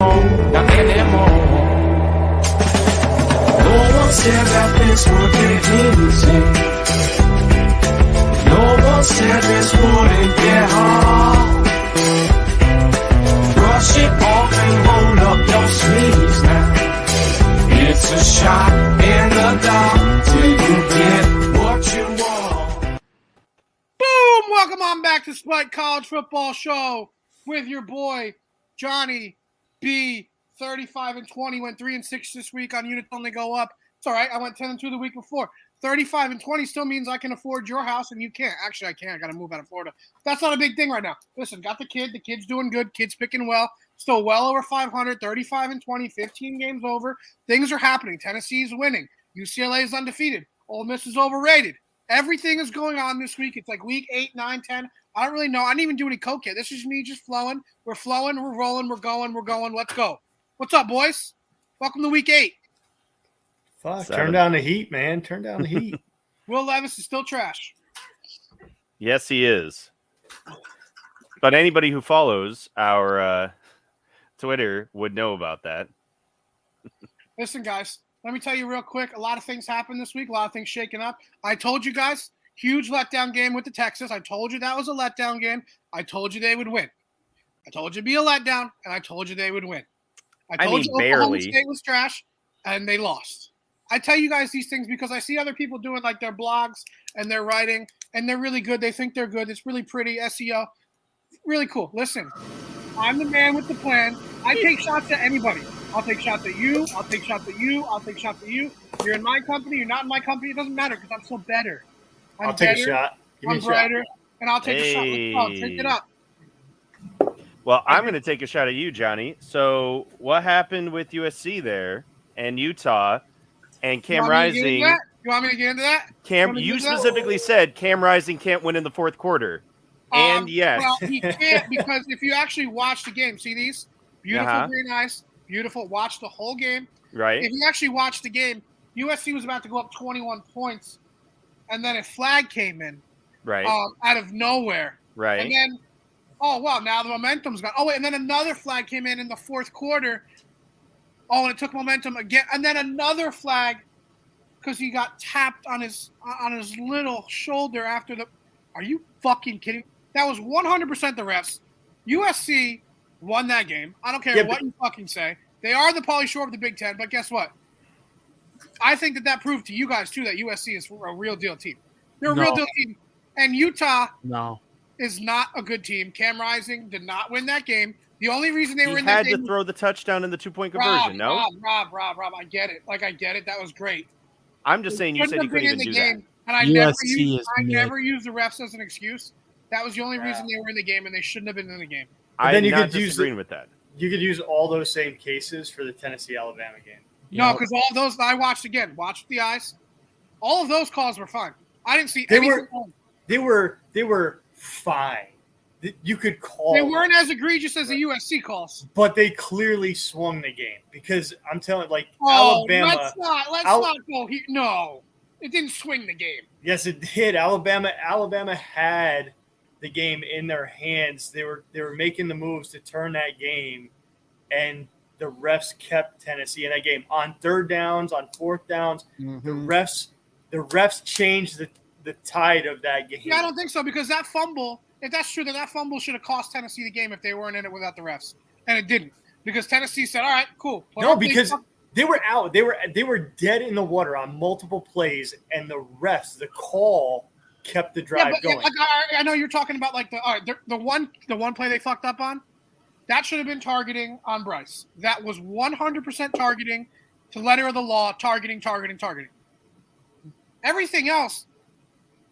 No one said that this would get easy. No one said this wouldn't get hard. Brush it off and roll up your sleeves now. It's a shot in the dark till you get what you want. Boom! Welcome on back to Spiked College Football Show with your boy Johnny B. 35 and 20 went three and six this week on units only go up. It's all right. I went 10 and two the week before. 35 and 20 still means I can afford your house and you can't. Actually, I can't. I got to move out of Florida. That's not a big thing right now. Listen, got the kid. The kid's doing good. Kid's picking well. Still well over 500, 35 and 20, 15 games over. Things are happening. Tennessee's winning. UCLA is undefeated. Ole Miss is overrated. Everything is going on this week. It's like week eight, nine, 10. I don't really know. I didn't even do any coke yet. This is me just flowing. We're flowing. We're rolling. We're going. We're going. Let's go. What's up, boys? Welcome to week eight. Fuck, Seven. turn down the heat, man. Turn down the heat. Will Levis is still trash. Yes, he is. But anybody who follows our uh, Twitter would know about that. Listen, guys, let me tell you real quick. A lot of things happened this week. A lot of things shaking up. I told you guys, huge letdown game with the Texas. I told you that was a letdown game. I told you they would win. I told you it'd be a letdown, and I told you they would win. I I told mean, you Oklahoma barely. State was trash, and they lost. I tell you guys these things because I see other people doing like their blogs and their writing, and they're really good. They think they're good. It's really pretty SEO, really cool. Listen, I'm the man with the plan. I take shots at anybody. I'll take shots at you. I'll take shots at you. I'll take shots at you. You're in my company. You're not in my company. It doesn't matter because I'm still better. I'm I'll take a better, shot. Give I'm a shot. and I'll take a shot. Let's go. Take it up. Well, I'm going to take a shot at you, Johnny. So, what happened with USC there and Utah and Cam want me to get into Rising? You want me to get into that? Cam, wanna you do that? specifically said Cam Rising can't win in the fourth quarter. And Um, yes, Well, he can't because if you actually watch the game, see these beautiful Uh-huh. green eyes, beautiful. Watch the whole game. right? If you actually watch the game, USC was about to go up 21 points, and then a flag came in Right, um, out of nowhere, Right. and then oh wow, now the momentum's gone. Oh wait, and then another flag came in in the fourth quarter. Oh, and it took momentum again, and then another flag because he got tapped on his on his little shoulder after the. Are you fucking kidding? That was 100% the refs. USC won that game. I don't care Yeah, what but- you fucking say. They are the Pauly Shore of the Big Ten, but guess what? I think that that proved to you guys too that USC is a real deal team. They're a real deal team, and Utah No. is not a good team. Cam Rising did not win that game. The only reason they He were in that had to throw the touchdown in the two point Rob, conversion. No, Rob, Rob, Rob, Rob. I get it. Like I get it. That was great. I'm just saying you said you have been couldn't in even the do game, and I never used, is I mid. never used the refs as an excuse. That was the only reason they were in the game, and they shouldn't have been in the game. That. But then I'm you not could use disagreeing the- with that. You could use all those same cases for the Tennessee Alabama game. You no, because all those I watched again. Watched the eyes. All of those calls were fine. I didn't see They any. were- They were they were fine. You could call. They weren't as egregious as the USC calls. but they clearly swung the game because I'm telling like Oh, Alabama. let's not let's Al- not go. He, no, it didn't swing the game. Yes, it did. Alabama Alabama had the game in their hands. They were they were making the moves to turn that game, and the refs kept Tennessee in that game on third downs, on fourth downs. The mhm. refs the refs changed the, the tide of that game. Yeah, I don't think so because that fumble, if that's true, then that fumble should have cost Tennessee the game if they weren't in it without the refs, and it didn't because Tennessee said, "All right, cool." Put No, because fuck- they were out. They were they were dead in the water on multiple plays, and the refs, the call kept the yeah, drive but, going. I, I know you're talking about like the all right, the, the one the one play they fucked up on, that should have been targeting on Bryce. That was 100% targeting to letter of the law, targeting, targeting, targeting. Everything else,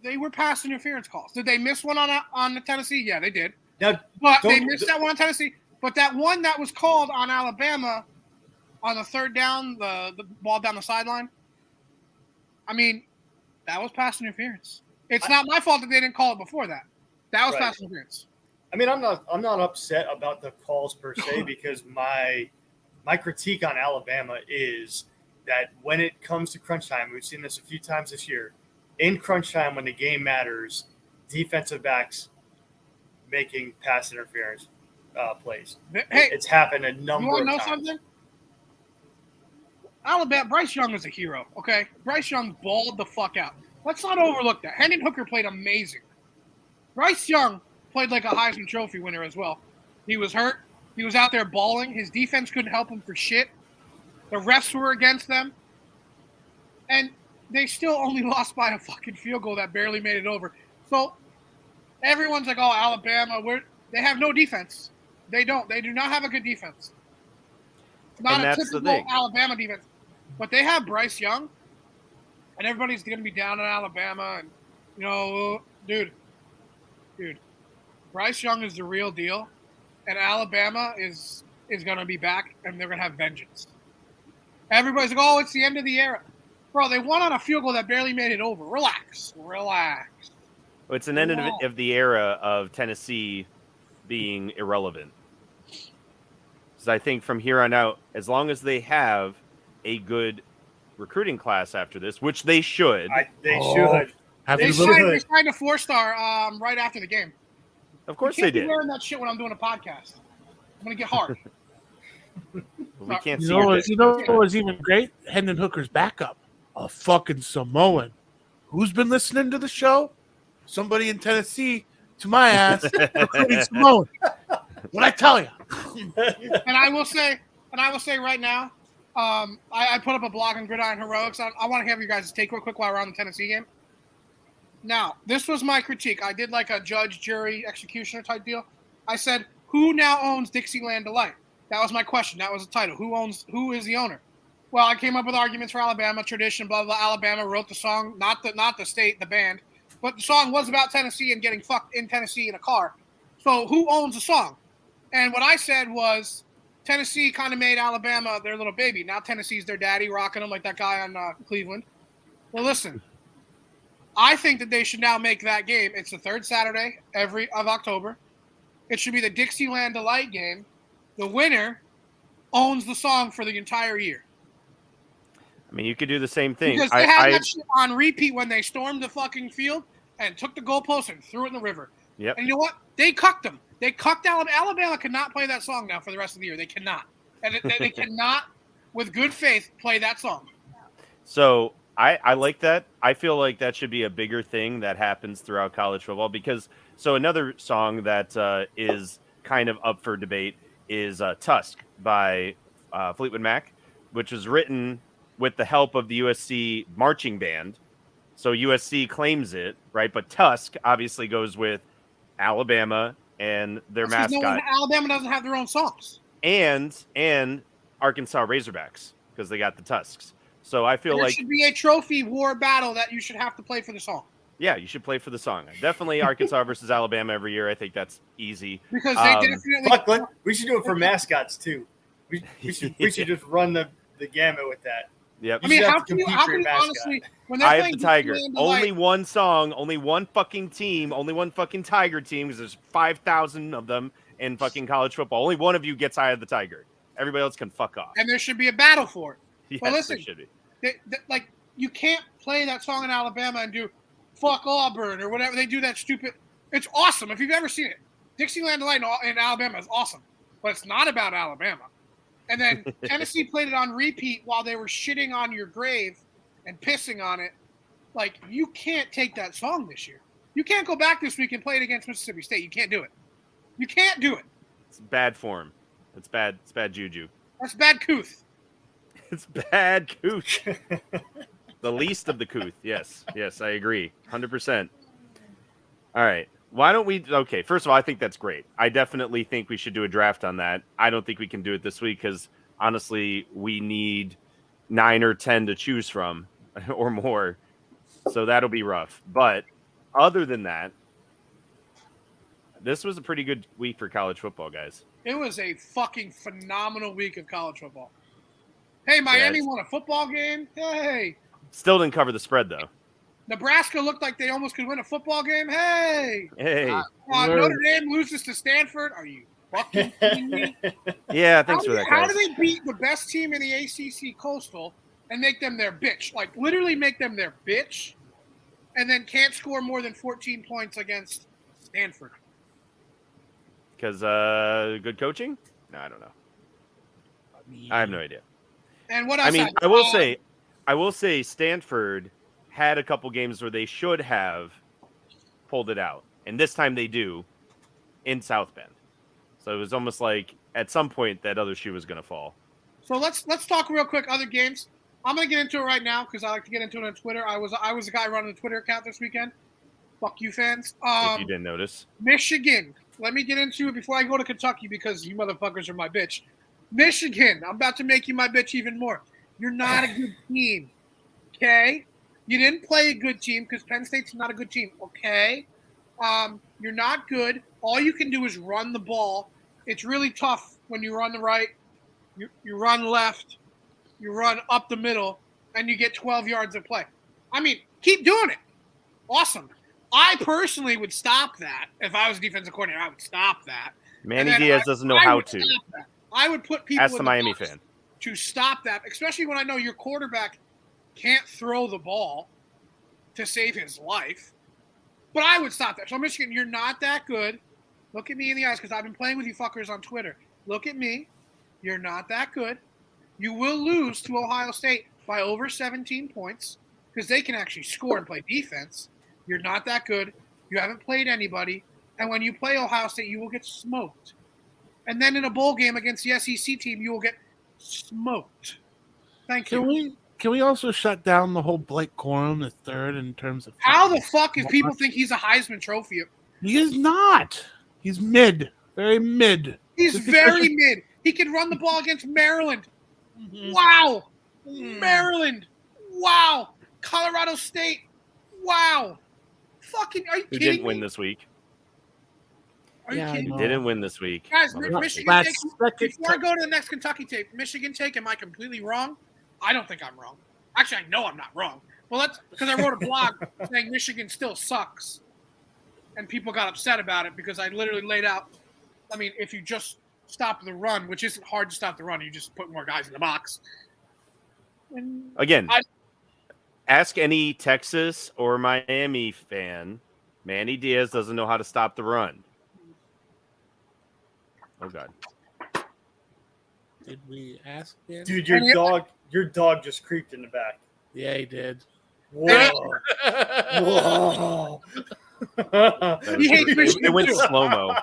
they were pass interference calls. Did they miss one on on the Tennessee? Yeah, they did. now, But they missed that one on Tennessee. But that one that was called on Alabama on the third down, the, the ball down the sideline. I mean, that was pass interference. It's not my fault that they didn't call it before that. That was Right. pass interference. I mean, I'm not I'm not upset about the calls per se because my my critique on Alabama is that when it comes to crunch time, we've seen this a few times this year. In crunch time, when the game matters, defensive backs making pass interference. uh, plays. Hey, It's happened a number you want of to know times. something? Alabama, Bryce Young is a hero. Okay, Bryce Young balled the fuck out. Let's not overlook that. Hendon Hooker played amazing. Bryce Young played like a Heisman Trophy winner as well. He was hurt. He was out there balling. His defense couldn't help him for shit. The refs were against them, and they still only lost by a fucking field goal that barely made it over. So everyone's like, "Oh, Alabama, we're they have no defense. They don't. They do not have a good defense. Not And a typical. Alabama defense, but they have Bryce Young, and everybody's going to be down in Alabama. And you know, dude, dude, Bryce Young is the real deal, and Alabama is is going to be back, and they're going to have vengeance. Everybody's like, "Oh, it's the end of the era." Bro, they won on a field goal that barely made it over. Relax, relax. Well, It's an end of, of the era of Tennessee being irrelevant. So I think from here on out, as long as they have a good recruiting class after this, which they should, I, they Oh. should. Have They you should. looked? signed, they signed a four star um, right after the game. of course they can't be did. wearing that shit when I'm doing a podcast. I'm gonna get hard. We can't You see know, what, you know what was even great? Hendon Hooker's backup, a fucking Samoan. Who's been listening to the show? Somebody in Tennessee to my ass, including Samoan. What I tell you? and I will say, and I will say right now, um, I, I put up a blog on Gridiron Heroics. I, I want to have you guys take real quick while we're on the Tennessee game. Now, this was my critique. I did like a judge, jury, executioner type deal. I said, "Who now owns Dixieland Delight?" That was my question. That was the title. Who owns? Who is the owner? Well, I came up with arguments for Alabama tradition. Blah blah. Alabama wrote the song, not the not the state, the band, but the song was about Tennessee and getting fucked in Tennessee in a car. So who owns the song? And what I said was Tennessee kind of made Alabama their little baby. Now Tennessee's their daddy, rocking them like that guy on uh, Cleveland. Well, listen, I think that they should now make that game. It's the third Saturday every of October. It should be the Dixieland Delight game. The winner owns the song for the entire year I mean, you could do the same thing. because I, they had I- that shit on repeat when they stormed the fucking field and took the goalpost and threw it in the river. Yep. And you know what? They cucked them. They cucked Alabama. Alabama cannot play that song now for the rest of the year. They cannot. And they, they cannot, with good faith, play that song. So I, I like that. I feel like that should be a bigger thing that happens throughout college football because so another song that uh, is kind of up for debate is uh, Tusk by uh, Fleetwood Mac, which was written with the help of the USC marching band. So USC claims it, right? But Tusk obviously goes with Alabama and their That's 'cause no mascot one- Alabama doesn't have their own songs. and and Arkansas Razorbacks because they got the Tusks. So I feel there like should be a trophy war battle that you should have to play for the song Yeah, you should play for the song. Definitely Arkansas versus Alabama every year. I think that's easy. because they Um, definitely. Fuck, let- we should do it for mascots too. We, we should we should just run the, the gamut with that. Yep. I mean, have how can you? How can you honestly? When I have the Tiger. Dixieland Delight- Only one song, only one fucking team, only one fucking Tiger team because there's 5,000 of them in fucking college football. Only one of you gets Eye of the Tiger. Everybody else can fuck off. and there should be a battle for it. Yes, well, there listen. should be. they, they- like you can't play that song in Alabama and do "fuck Auburn" or whatever they do. That stupid. It's awesome if you've ever seen it. Dixieland Delight in, Al- in Alabama is awesome, but it's not about Alabama. And then Tennessee played it on repeat while they were shitting on your grave and pissing on it. Like you can't take that song this year. You can't go back this week and play it against Mississippi State. You can't do it. You can't do it. It's bad form. It's bad. It's bad juju. That's bad couth. It's bad cooch. the least of the couth. Yes. Yes, I agree. 100%. All right. Why don't we? Okay. First of all, I think that's great. I definitely think we should do a draft on that. I don't think we can do it this week because honestly, we need nine or 10 to choose from or more. So that'll be rough. But other than that, this was a pretty good week for college football, guys. It was a fucking phenomenal week of college football. Hey, Miami won a football game. Hey, Still didn't cover the spread, though. Nebraska looked like they almost could win a football game. Hey, Hey. uh, Word. Notre Dame loses to Stanford. Are you fucking kidding me? Yeah, How, thanks do, for that, how do they beat the best team in the ACC Coastal and make them their bitch? Like literally make them their bitch, and then can't score more than 14 points against Stanford. Because uh, good coaching? No, I don't know. I have no idea. And what else? I mean. I will Uh, say, I will say, Stanford had a couple games where they should have pulled it out, and this time they do in South Bend. So it was almost like at some point that other shoe was going to fall. So let's let's talk real quick other games. I'm gonna get into it right now because I like to get into it on Twitter. I was I was the guy running the Twitter account this weekend. Fuck you, fans. if Um, you didn't notice, Michigan. Let me get into it before I go to Kentucky because you motherfuckers are my bitch. Michigan. I'm about to make you my bitch even more. You're not a good team. Okay. You didn't play a good team because Penn State's not a good team. Okay. Um, you're not good. All you can do is run the ball. It's really tough when you run the right, you, you run left, you run up the middle, and you get 12 yards of play. I mean, keep doing it. Awesome. I personally would stop that. If I was defensive coordinator, I would stop that. Manny Diaz I- doesn't know I how to. I would put people in the Miami fan. to stop that, especially when I know your quarterback can't throw the ball to save his life. But I would stop that. So Michigan, you're not that good. Look at me in the eyes because I've been playing with you fuckers on Twitter. Look at me. You're not that good. You will lose to Ohio State by over 17 points because they can actually score and play defense. You're not that good. You haven't played anybody. And when you play Ohio State, you will get smoked. And then in a bowl game against the SEC team, you will get smoked. Thank you. Can we can we also shut down the whole Blake Corum the third in terms of How the fuck if people think he's a Heisman Trophy? he is not. He's mid, very mid. He's very mid. He can run the ball against Maryland. Mm-hmm. Wow. Mm. Maryland. Wow. Colorado State. Wow. Fucking are you Who kidding didn't win this week? Are Yeah, I kidding know. Didn't win this week. Guys, Michigan take, second before I go to the next Kentucky tape, Michigan take, am I completely wrong? I don't think I'm wrong. Actually, I know I'm not wrong. Well, that's because I wrote a blog saying Michigan still sucks, and people got upset about it because I literally laid out. I mean, if you just stop the run, which isn't hard to stop the run, you just put more guys in the box. And Again, I- ask any Texas or Miami fan. Manny Diaz doesn't know how to stop the run. Oh God. Did we ask him? Dude, your And it- dog, your dog just creeped in the back. Yeah, he did. Whoa. Whoa. He hates great. Michigan it, it went slow mo.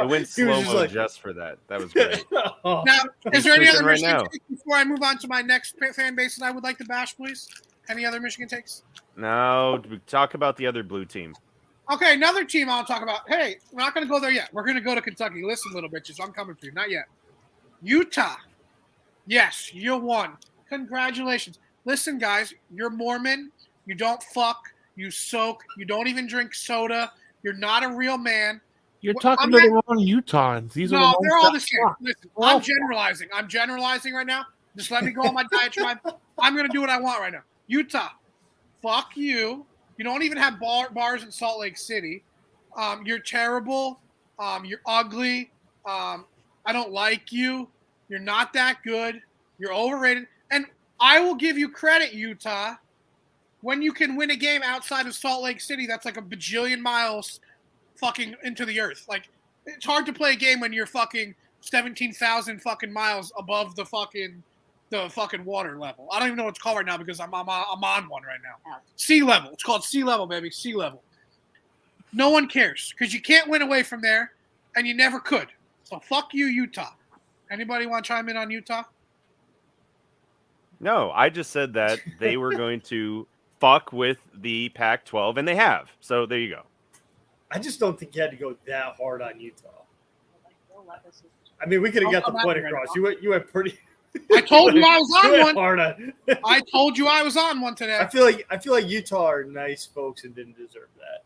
It went slow mo like- just for that. That was great. Oh. now, He's is there any other right Michigan now. takes before I move on to my next fan base that I would like to bash, please? Any other Michigan takes? No. talk about the other blue team. Okay, another team I'll talk about. Hey, we're not going to go there yet. We're going to go to Kentucky. Listen, little bitches, I'm coming for you. Not yet. Utah. Yes, you won. Congratulations. Listen, guys, you're Mormon. You don't fuck. You soak. You don't even drink soda. You're not a real man. You're talking I'm to the wrong Utahns. These are no, the they're all the same. Listen, I'm generalizing. I'm generalizing right now. Just let me go on my diatribe. I'm going to do what I want right now. Utah, fuck you. You don't even have bar, bars in Salt Lake City. Um, you're terrible. Um, you're ugly. Um, I don't like you. You're not that good. You're overrated. And I will give you credit, Utah, when you can win a game outside of Salt Lake City that's like a bajillion miles fucking into the earth. Like, it's hard to play a game when you're fucking 17,000 fucking miles above the fucking the fucking water level. I don't even know what it's called right now because I'm, I'm, I'm on one right now. Sea level. It's called sea level, baby. Sea level. No one cares because you can't win away from there and you never could. So fuck you, Utah. Anybody want to chime in on Utah? No, I just said that they were going to fuck with the Pac 12, and they have. So there you go. I just don't think you had to go that hard on Utah. I mean, we could have got the point happy right across. You went, you went pretty. I told you I was on one. I told you I was on one today. I feel like I feel like Utah are nice folks and didn't deserve that.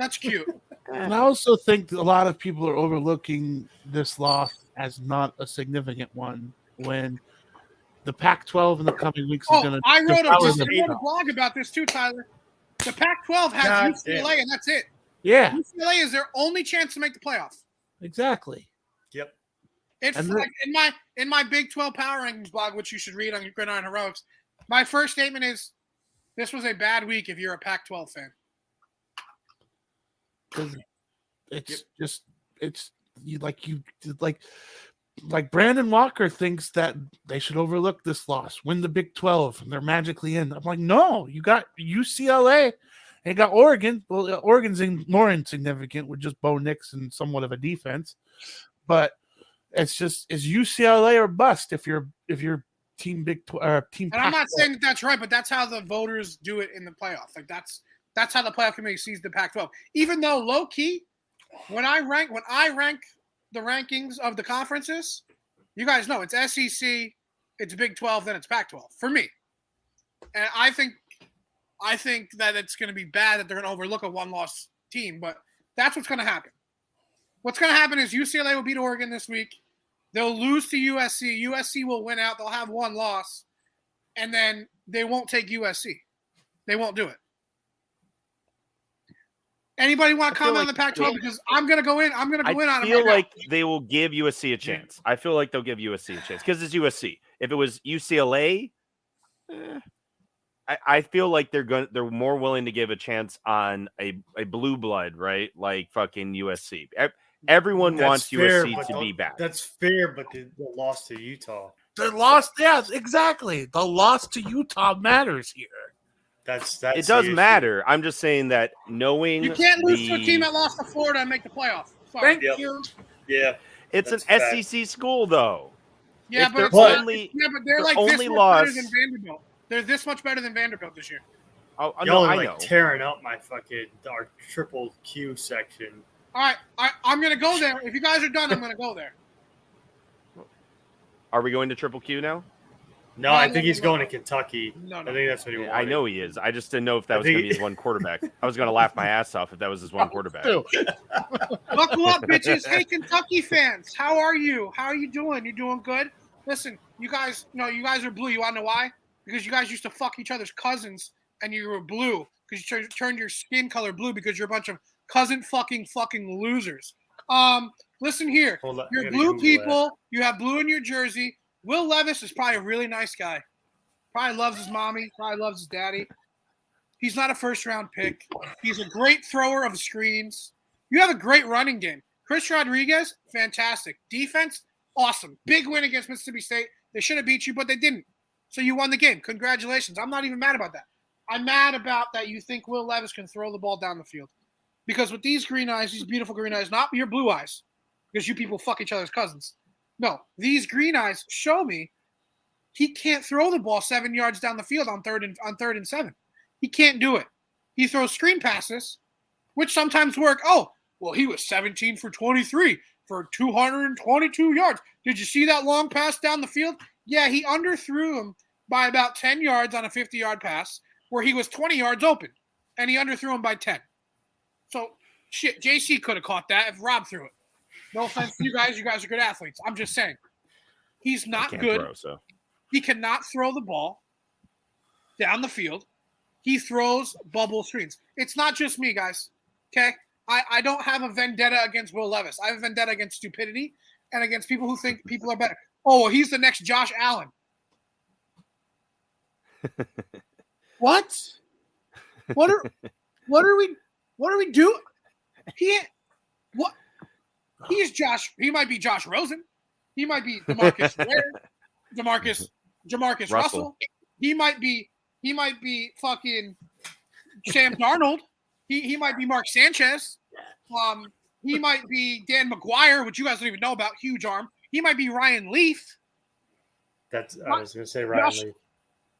That's cute. And I also think a lot of people are overlooking this loss as not a significant one when the Pac-12 in the coming weeks is Oh, going to. I wrote a, devour I wrote a blog about this too, Tyler. The Pac-12 has God UCLA, and that's it. Yeah, UCLA is their only chance to make the playoff. exactly. Yep. It's And like in my in my Big 12 Power Rankings blog, which you should read on Gridiron Heroics. My first statement is, this was a bad week if you're a Pac-12 fan. 'Cause It's just it's you like you like like Brandon Walker thinks that they should overlook this loss, win the Big 12, and they're magically in. I'm like, no, you got UCLA and you got Oregon. Well, uh, Oregon's in, more insignificant with just Bo Nix and somewhat of a defense, but it's just is UCLA or bust if you're if you're team Big 12 or team. And I'm not saying that that's right, but that's how the voters do it in the playoff. Like that's that's how the playoff committee sees the Pac-12. Even though low key, when I rank when I rank the rankings of the conferences, you guys know it's SEC, it's Big 12, then it's Pac-12 for me. And I think I think that it's going to be bad that they're going to overlook a one-loss team, but that's what's going to happen. What's going to happen is UCLA will beat Oregon this week. They'll lose to USC. USC will win out. They'll have one loss, and then they won't take USC. They won't do it. Anybody want to feel comment on the Pac-12? Because I'm going to go in. I'm going to I go in on it feel right now. like they will give USC a chance. I feel like they'll give USC a chance because it's USC. If it was UCLA, eh, I, I feel like they're going. They're more willing to give a chance on a, a blue blood, right? Like fucking USC. Everyone That's wants fair, USC to be back. That's fair, but the, the loss to Utah. the loss. Yes, exactly. The loss to Utah matters here. That's that's It does matter. I'm just saying that knowing You can't lose to a team that lost to Florida and make the playoff. Sorry. Thank Yep. you. Yeah, it's an That's fact. SEC school, though. Yeah, If but they're it's not- only- yeah, but they're their like only this much loss- better than Vanderbilt. They're this much better than Vanderbilt this year. Oh, y'all no, are I like know. tearing up my fucking our triple Q section. All right, I, I'm going to go there. If you guys are done, I'm going to go there. Are we going to Triple Q now? No, No, I think he's going to Kentucky. No, I think that's what he Yeah, wanted. I know he is. I just didn't know if that was going to be his one quarterback. I was going to laugh my ass off if that was his one quarterback. Buckle up, bitches. Hey, Kentucky fans, how are you? How are you doing? You doing good? Listen, you guys, no, you guys are blue. You want to know why? Because you guys used to fuck each other's cousins, and you were blue because you tur- turned your skin color blue because you're a bunch of cousin fucking fucking losers. Um, listen here, Hold on, you're blue Google people. You have blue in your jersey. Will Levis is probably a really nice guy. Probably loves his mommy. Probably loves his daddy. He's not a first round pick. He's a great thrower of screens. You have a great running game. Chris Rodriguez, fantastic. Defense, awesome. Big win against Mississippi State. They should have beat you, but they didn't. So you won the game. Congratulations. I'm not even mad about that. I'm mad about that you think Will Levis can throw the ball down the field. Because with these green eyes, these beautiful green eyes, not your blue eyes, because you people fuck each other's cousins. No, these green eyes show me he can't throw the ball seven yards down the field on third and on third and seven. He can't do it. He throws screen passes, which sometimes work. Oh, well, he was 17 for 23 for 222 yards. Did you see that long pass down the field? Yeah, he underthrew him by about 10 yards on a 50 yard pass where he was 20 yards open, and he underthrew him by 10. So, shit, JC could have caught that if Rob threw it. No offense to you guys. You guys are good athletes. I'm just saying. He's not good. throw, so He cannot throw the ball down the field. He throws bubble screens. It's not just me, guys. Okay. I, I don't have a vendetta against Will Levis. I have a vendetta against stupidity and against people who think people are better. Oh, he's the next Josh Allen. what? What are what are we what are we doing? He what he is Josh. He might be Josh Rosen. He might be Demarcus Ware. Demarcus Jamarcus Russell. Russell. He might be he might be fucking Sam Darnold. He he might be Mark Sanchez. Um he might be Dan McGwire, which you guys don't even know about, huge arm. He might be Ryan Leaf. That's I was going to say Ryan Josh- Lee.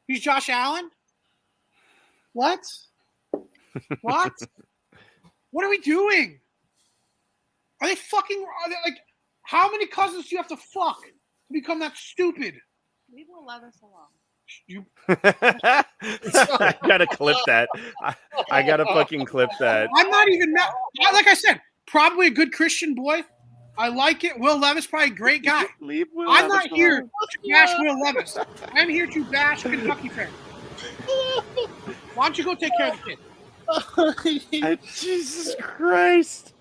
He's Josh Allen. What? What? what are we doing? Are they fucking? Are they like? How many cousins do you have to fuck to become that stupid? Leave Will Levis alone. You I gotta clip that. I, I gotta fucking clip that. I'm not even mad. I- Like I said, probably a good Christian boy. I like it. Will Levis, probably a great guy. Leave Will I'm Levis not here alone. to bash Will Levis. I'm here to bash Kentucky fans. Why don't you go take care of the kid? Jesus Christ.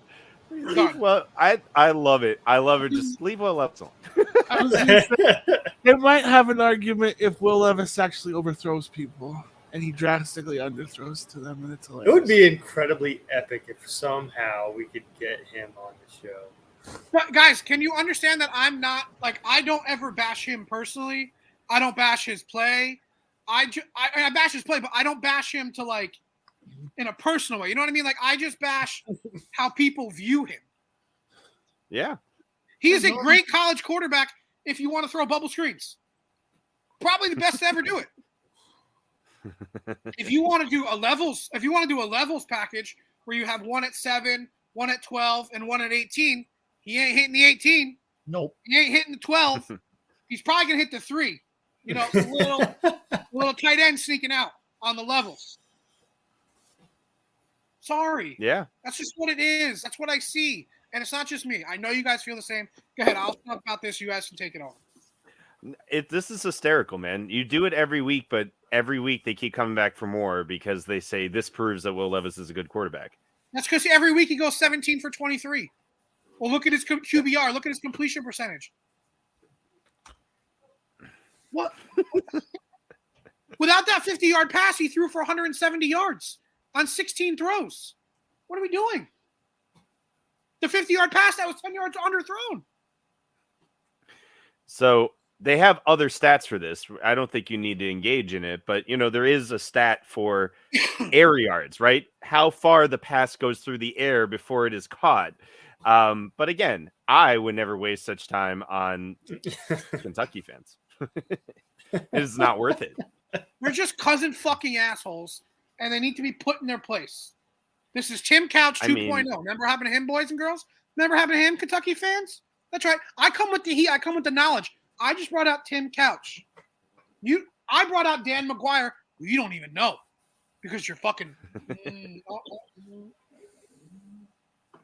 Leave Well, I I love it. I love it. Just leave Will Levis alone. I was gonna say, they might have an argument if Will Levis actually overthrows people and he drastically underthrows to them, and it's It would be incredibly epic if somehow we could get him on the show. But guys, can you understand that I'm not like I don't ever bash him personally. I don't bash his play. I ju- I, I bash his play, but I don't bash him to like in a personal way. You know what I mean? Like I just bash how people view him. Yeah. He is a great college quarterback if you want to throw bubble screens. Probably the best to ever do it. if you want to do a levels, if you want to do a levels package where you have one at seven, one at twelve, and one at eighteen, he ain't hitting the eighteen. Nope. He ain't hitting the twelve. He's probably gonna hit the three. You know, a little, little tight end sneaking out on the levels. Sorry. Yeah. That's just what it is. That's what I see. And it's not just me. I know you guys feel the same. Go ahead. I'll talk about this. You guys can take it on. It this is hysterical, man. You do it every week, but every week they keep coming back for more because they say this proves that Will Levis is a good quarterback. That's because every week he goes 17 for 23. Well, look at his QBR. Look at his completion percentage. What? Without that 50 yard pass, he threw for 170 yards on 16 throws. What are we doing? The 50 yard pass that was 10 yards underthrown. So they have other stats for this. I don't think you need to engage in it, but you know, there is a stat for air yards, right? How far the pass goes through the air before it is caught. Um, but again, I would never waste such time on Kentucky fans. it is not worth it. We're just cousin fucking assholes, and they need to be put in their place. This is Tim Couch I 2.0. mean- Remember happened to him, boys and girls? Remember happened to him, Kentucky fans? That's right. I come with the heat. I come with the knowledge. I just brought out Tim Couch. You, I brought out Dan McGwire. Who you don't even know because you're fucking. Mm, oh, oh, mm.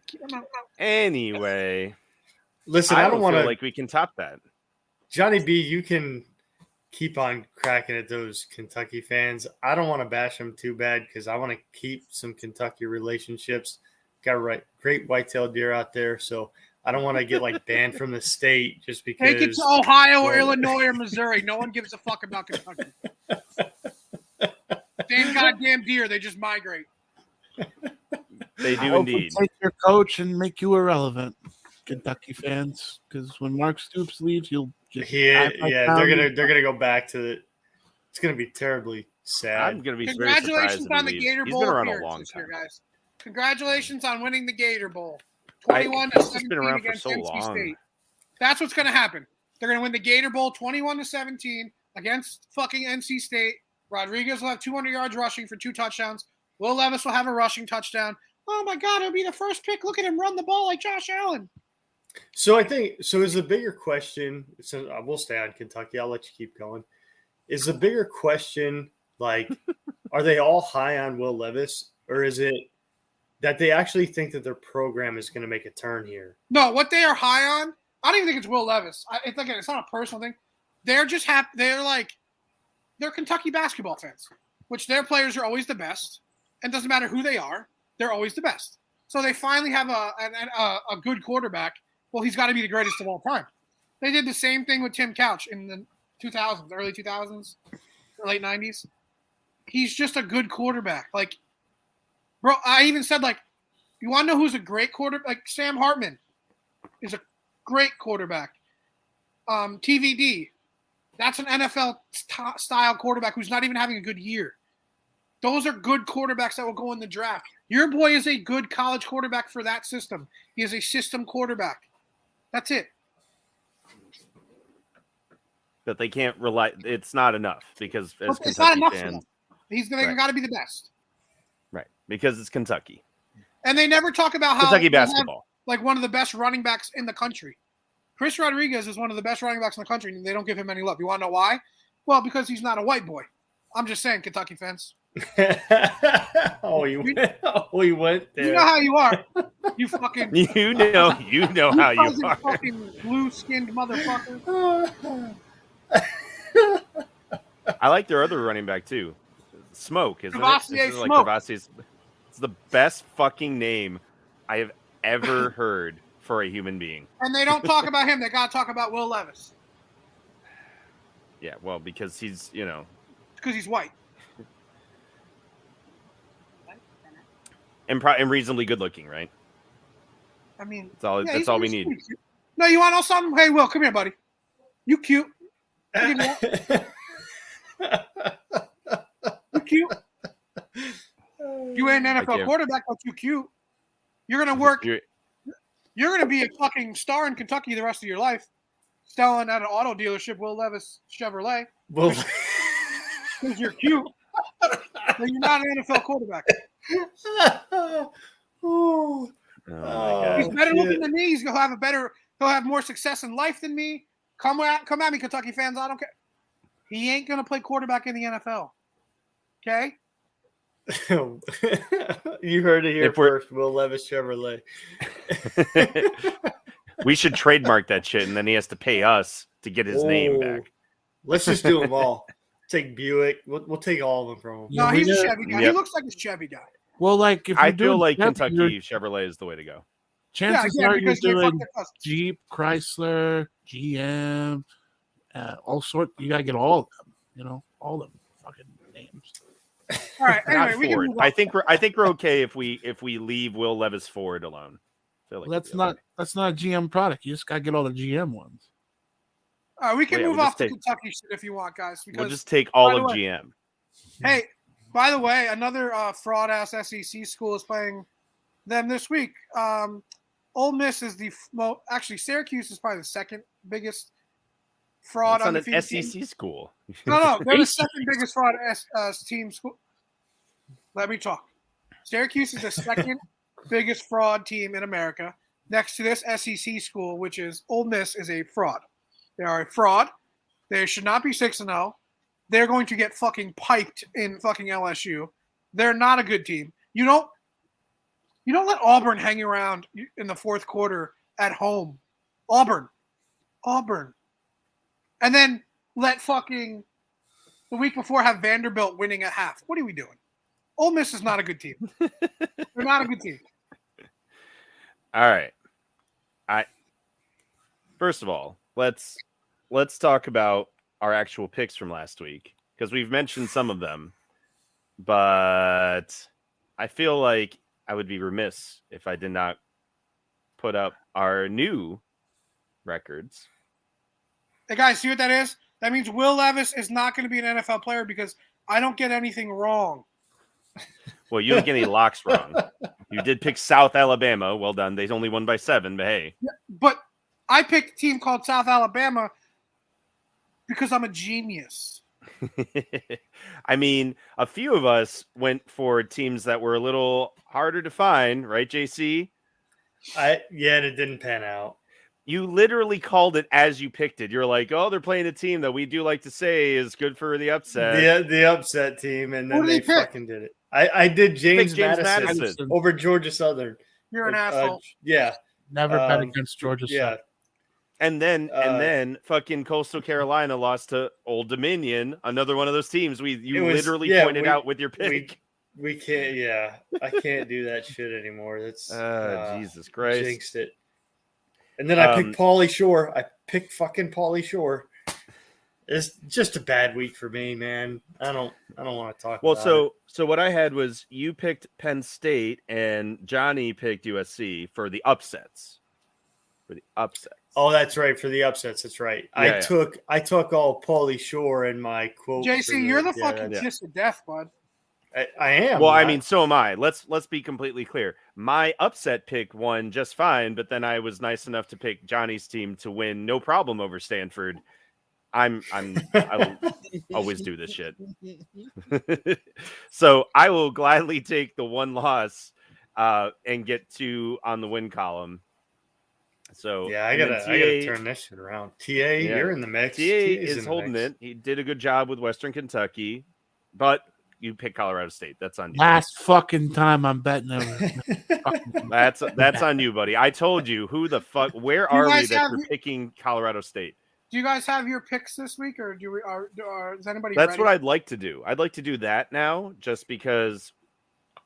Keep them out. Anyway, Listen, I I, don't, don't want to. like we can top that. Johnny B, you can keep on cracking at those Kentucky fans. I don't want to bash them too bad because I want to keep some Kentucky relationships. Got right, great whitetail deer out there, so I don't want to get like banned from the state just because. Take it to Ohio or Illinois or Missouri. No one gives a fuck about Kentucky. Same goddamn deer. They just migrate. They do hope we indeed. Take your coach and make you irrelevant, Kentucky fans. Because when Mark Stoops leaves, you'll just Yeah, act like yeah, they're gonna they're gonna go back to the. It's gonna be terribly sad. I'm gonna be Congratulations if on the leaves. Gator He's Bowl been around a long time. year, guys. Congratulations on winning the Gator Bowl. I- 21 to he's just been 17 around for against so NC long. State. That's what's going to happen. They're going to win the Gator Bowl 21 to 17 against fucking NC State. Rodriguez will have 200 yards rushing for two touchdowns. Will Levis will have a rushing touchdown. Oh my God, it'll be the first pick. Look at him run the ball like Josh Allen. So I think so. Is the bigger question? So I will stay on Kentucky. I'll let you keep going. Is the bigger question like, are they all high on Will Levis, or is it that they actually think that their program is going to make a turn here? No, what they are high on, I don't even think it's Will Levis. I, it's again, it's not a personal thing. They're just happy. They're like, they're Kentucky basketball fans, which their players are always the best, and doesn't matter who they are, they're always the best. So they finally have a a, a good quarterback. Well, he's got to be the greatest of all time. They did the same thing with Tim Couch in the 2000s, early 2000s, late 90s. He's just a good quarterback. Like, bro, I even said like, you want to know who's a great quarterback? Like Sam Hartman is a great quarterback. Um, TVD, that's an NFL st- style quarterback who's not even having a good year. Those are good quarterbacks that will go in the draft. Your boy is a good college quarterback for that system. He is a system quarterback. That's it. But they can't rely. It's not enough because as It's not enough fans. He's they Right. got to be the best. right? Because it's Kentucky, And they never talk about how Kentucky they have, basketball. like one of the best running backs in the country. Chris Rodriguez is one of the best running backs in the country, and they don't give him any love. You want to know why? Well, because he's not a white boy. I'm just saying, Kentucky fans. oh, you went. Oh, you went there. You know how you are. You fucking You know, you know how you are. fucking blue-skinned motherfucker. I like their other running back too, Smoke. Isn't Kavosiey it? Isn't it like Smoke. Kavosiey's- It's the best fucking name I have ever heard for a human being. And they don't talk about him. They got to talk about Will Levis Yeah, well, because he's you know, because he's white. And, pro- and reasonably good looking, right? I mean, That's all. yeah, that's all we need. cute. No, you want to know something? Hey, Will, come here, buddy. You cute. I'll you. You cute. You ain't an NFL quarterback, but you cute. You're gonna work. You- You're gonna be a fucking star in Kentucky the rest of your life, selling at an auto dealership, Will Levis Chevrolet, well, because you're cute. but you're not an NFL quarterback. Ooh. Oh Oh. He's better shit. looking than me. He's gonna have a better. He'll have more success in life than me. Come at, come at me, Kentucky fans. I don't care. He ain't gonna play quarterback in the NFL. Okay. you heard it here If we're- first. Will Levis Chevrolet. we should trademark that shit, and then he has to pay us to get his name Oh. back. Let's just do them all. Take Buick. We'll, we'll take all of them from him. No, he's a Chevy guy. He looks like a Chevy guy. Well, like if I you're feel like Chevy, Kentucky you're- Chevrolet is the way to go. chances yeah, are because you're they doing fucked their customers. Jeep, Chrysler, GM, uh, all sort. You gotta get all of them. You know, all of them fucking names. All right. Anyway, we can Ford. I think we're. I think we're okay if we if we leave Will Levis Ford alone. I feel like Well, that's not okay. that's not a GM product. You just gotta get all the GM ones. All right, we can Yeah, move we'll off to take- Kentucky shit if you want, guys. Because We'll just take all of way- GM. hey, by the way, another uh, fraud ass SEC school is playing them this week. Um, Ole Miss is the mo- actually Syracuse is probably the second biggest fraud on the an SEC school. No, no, they're the second biggest fraud uh, team school. Let me talk. Syracuse is the second biggest fraud team in America. Next to this SEC school, which is Ole Miss, is a fraud. They are a fraud. They should not be six and zero. They're going to get fucking piped in fucking LSU. They're not a good team. You don't. You don't let Auburn hang around in the fourth quarter at home. Auburn, Auburn, and then let fucking the week before have Vanderbilt winning at half. What are we doing? Ole Miss is not a good team. They're not a good team. All right. I first of all, let's let's talk about our actual picks from last week because we've mentioned some of them, but I feel like I would be remiss if I did not put up our new records. Hey guys, see what that is? That means Will Levis is not going to be an NFL player because I don't get anything wrong. Well, you didn't get any locks wrong. You did pick South Alabama. Well done. They only won by seven, but hey. But I picked a team called South Alabama because I'm a genius. I mean, a few of us went for teams that were a little harder to find, right, JC? I yeah, and it didn't pan out. You literally called it as you picked it. You're like, oh, they're playing a team that we do like to say is good for the upset. the the upset team, and then did they pick? fucking did it. I I did James, James Madison, Madison. over Georgia Southern. You're an Uh, asshole. yeah, Never bet Um, against Georgia. yeah. And then Uh, and then fucking Coastal Carolina lost to Old Dominion, another one of those teams we you was- literally yeah, pointed we- out with your we- pick. We can't. Yeah, I can't do that shit anymore. That's Uh, uh, Jesus Christ. jinxed it. And then I Um, picked Pauly Shore. I picked fucking Pauly Shore. It's just a bad week for me, man. I don't. I don't want to talk. Well, so so what I had was you picked Penn State and Johnny picked USC for the upsets. For the upsets. Oh, that's right for the upsets. That's right. I Yeah, yeah. took I took all Pauly Shore in my quote. for JC, you're the yeah, fucking yeah. kiss of death, bud. I, I am. well, I mean, so am I. Let's let's be completely clear. My upset pick won just fine, but then I was nice enough to pick Johnny's team to win no problem over Stanford. I'm I'm I will always do this shit. so I will gladly take the one loss uh, and get two on the win column. So yeah, I gotta I gotta turn this shit around. TA, you're in the mix. TA TA's in is holding mix. it. He did a good job with Western Kentucky, but you pick Colorado State. That's on you. Last fucking time I'm betting them. That's that's on you, buddy. I told you who the fuck. Where are we that you're picking Colorado State? Do you guys have your picks this week, or do we? Are, are is anybody? That's ready? what I'd like to do. I'd like to do that now, just because.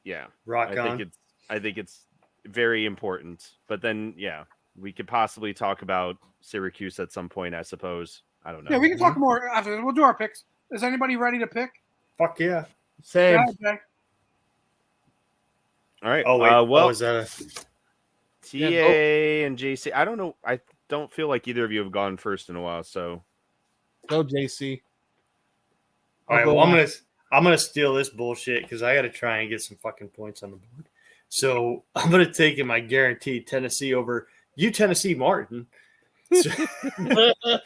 Yeah, Rock I on. think it's I think it's very important. But then, yeah, we could possibly talk about Syracuse at some point. I suppose. I don't know. Yeah, we can talk more after. this. We'll do our picks. Is anybody ready to pick? Fuck yeah. Same. Yeah, okay. All right. Oh wait. Uh, well, oh, is that a TA Yeah, and JC. I don't know. I don't feel like either of you have gone first in a while. So Go JC. All right, I'll go well, I'm gonna I'm gonna steal this bullshit because I got to try and get some fucking points on the board. So I'm gonna take in my guaranteed Tennessee over you, Tennessee Martin. So-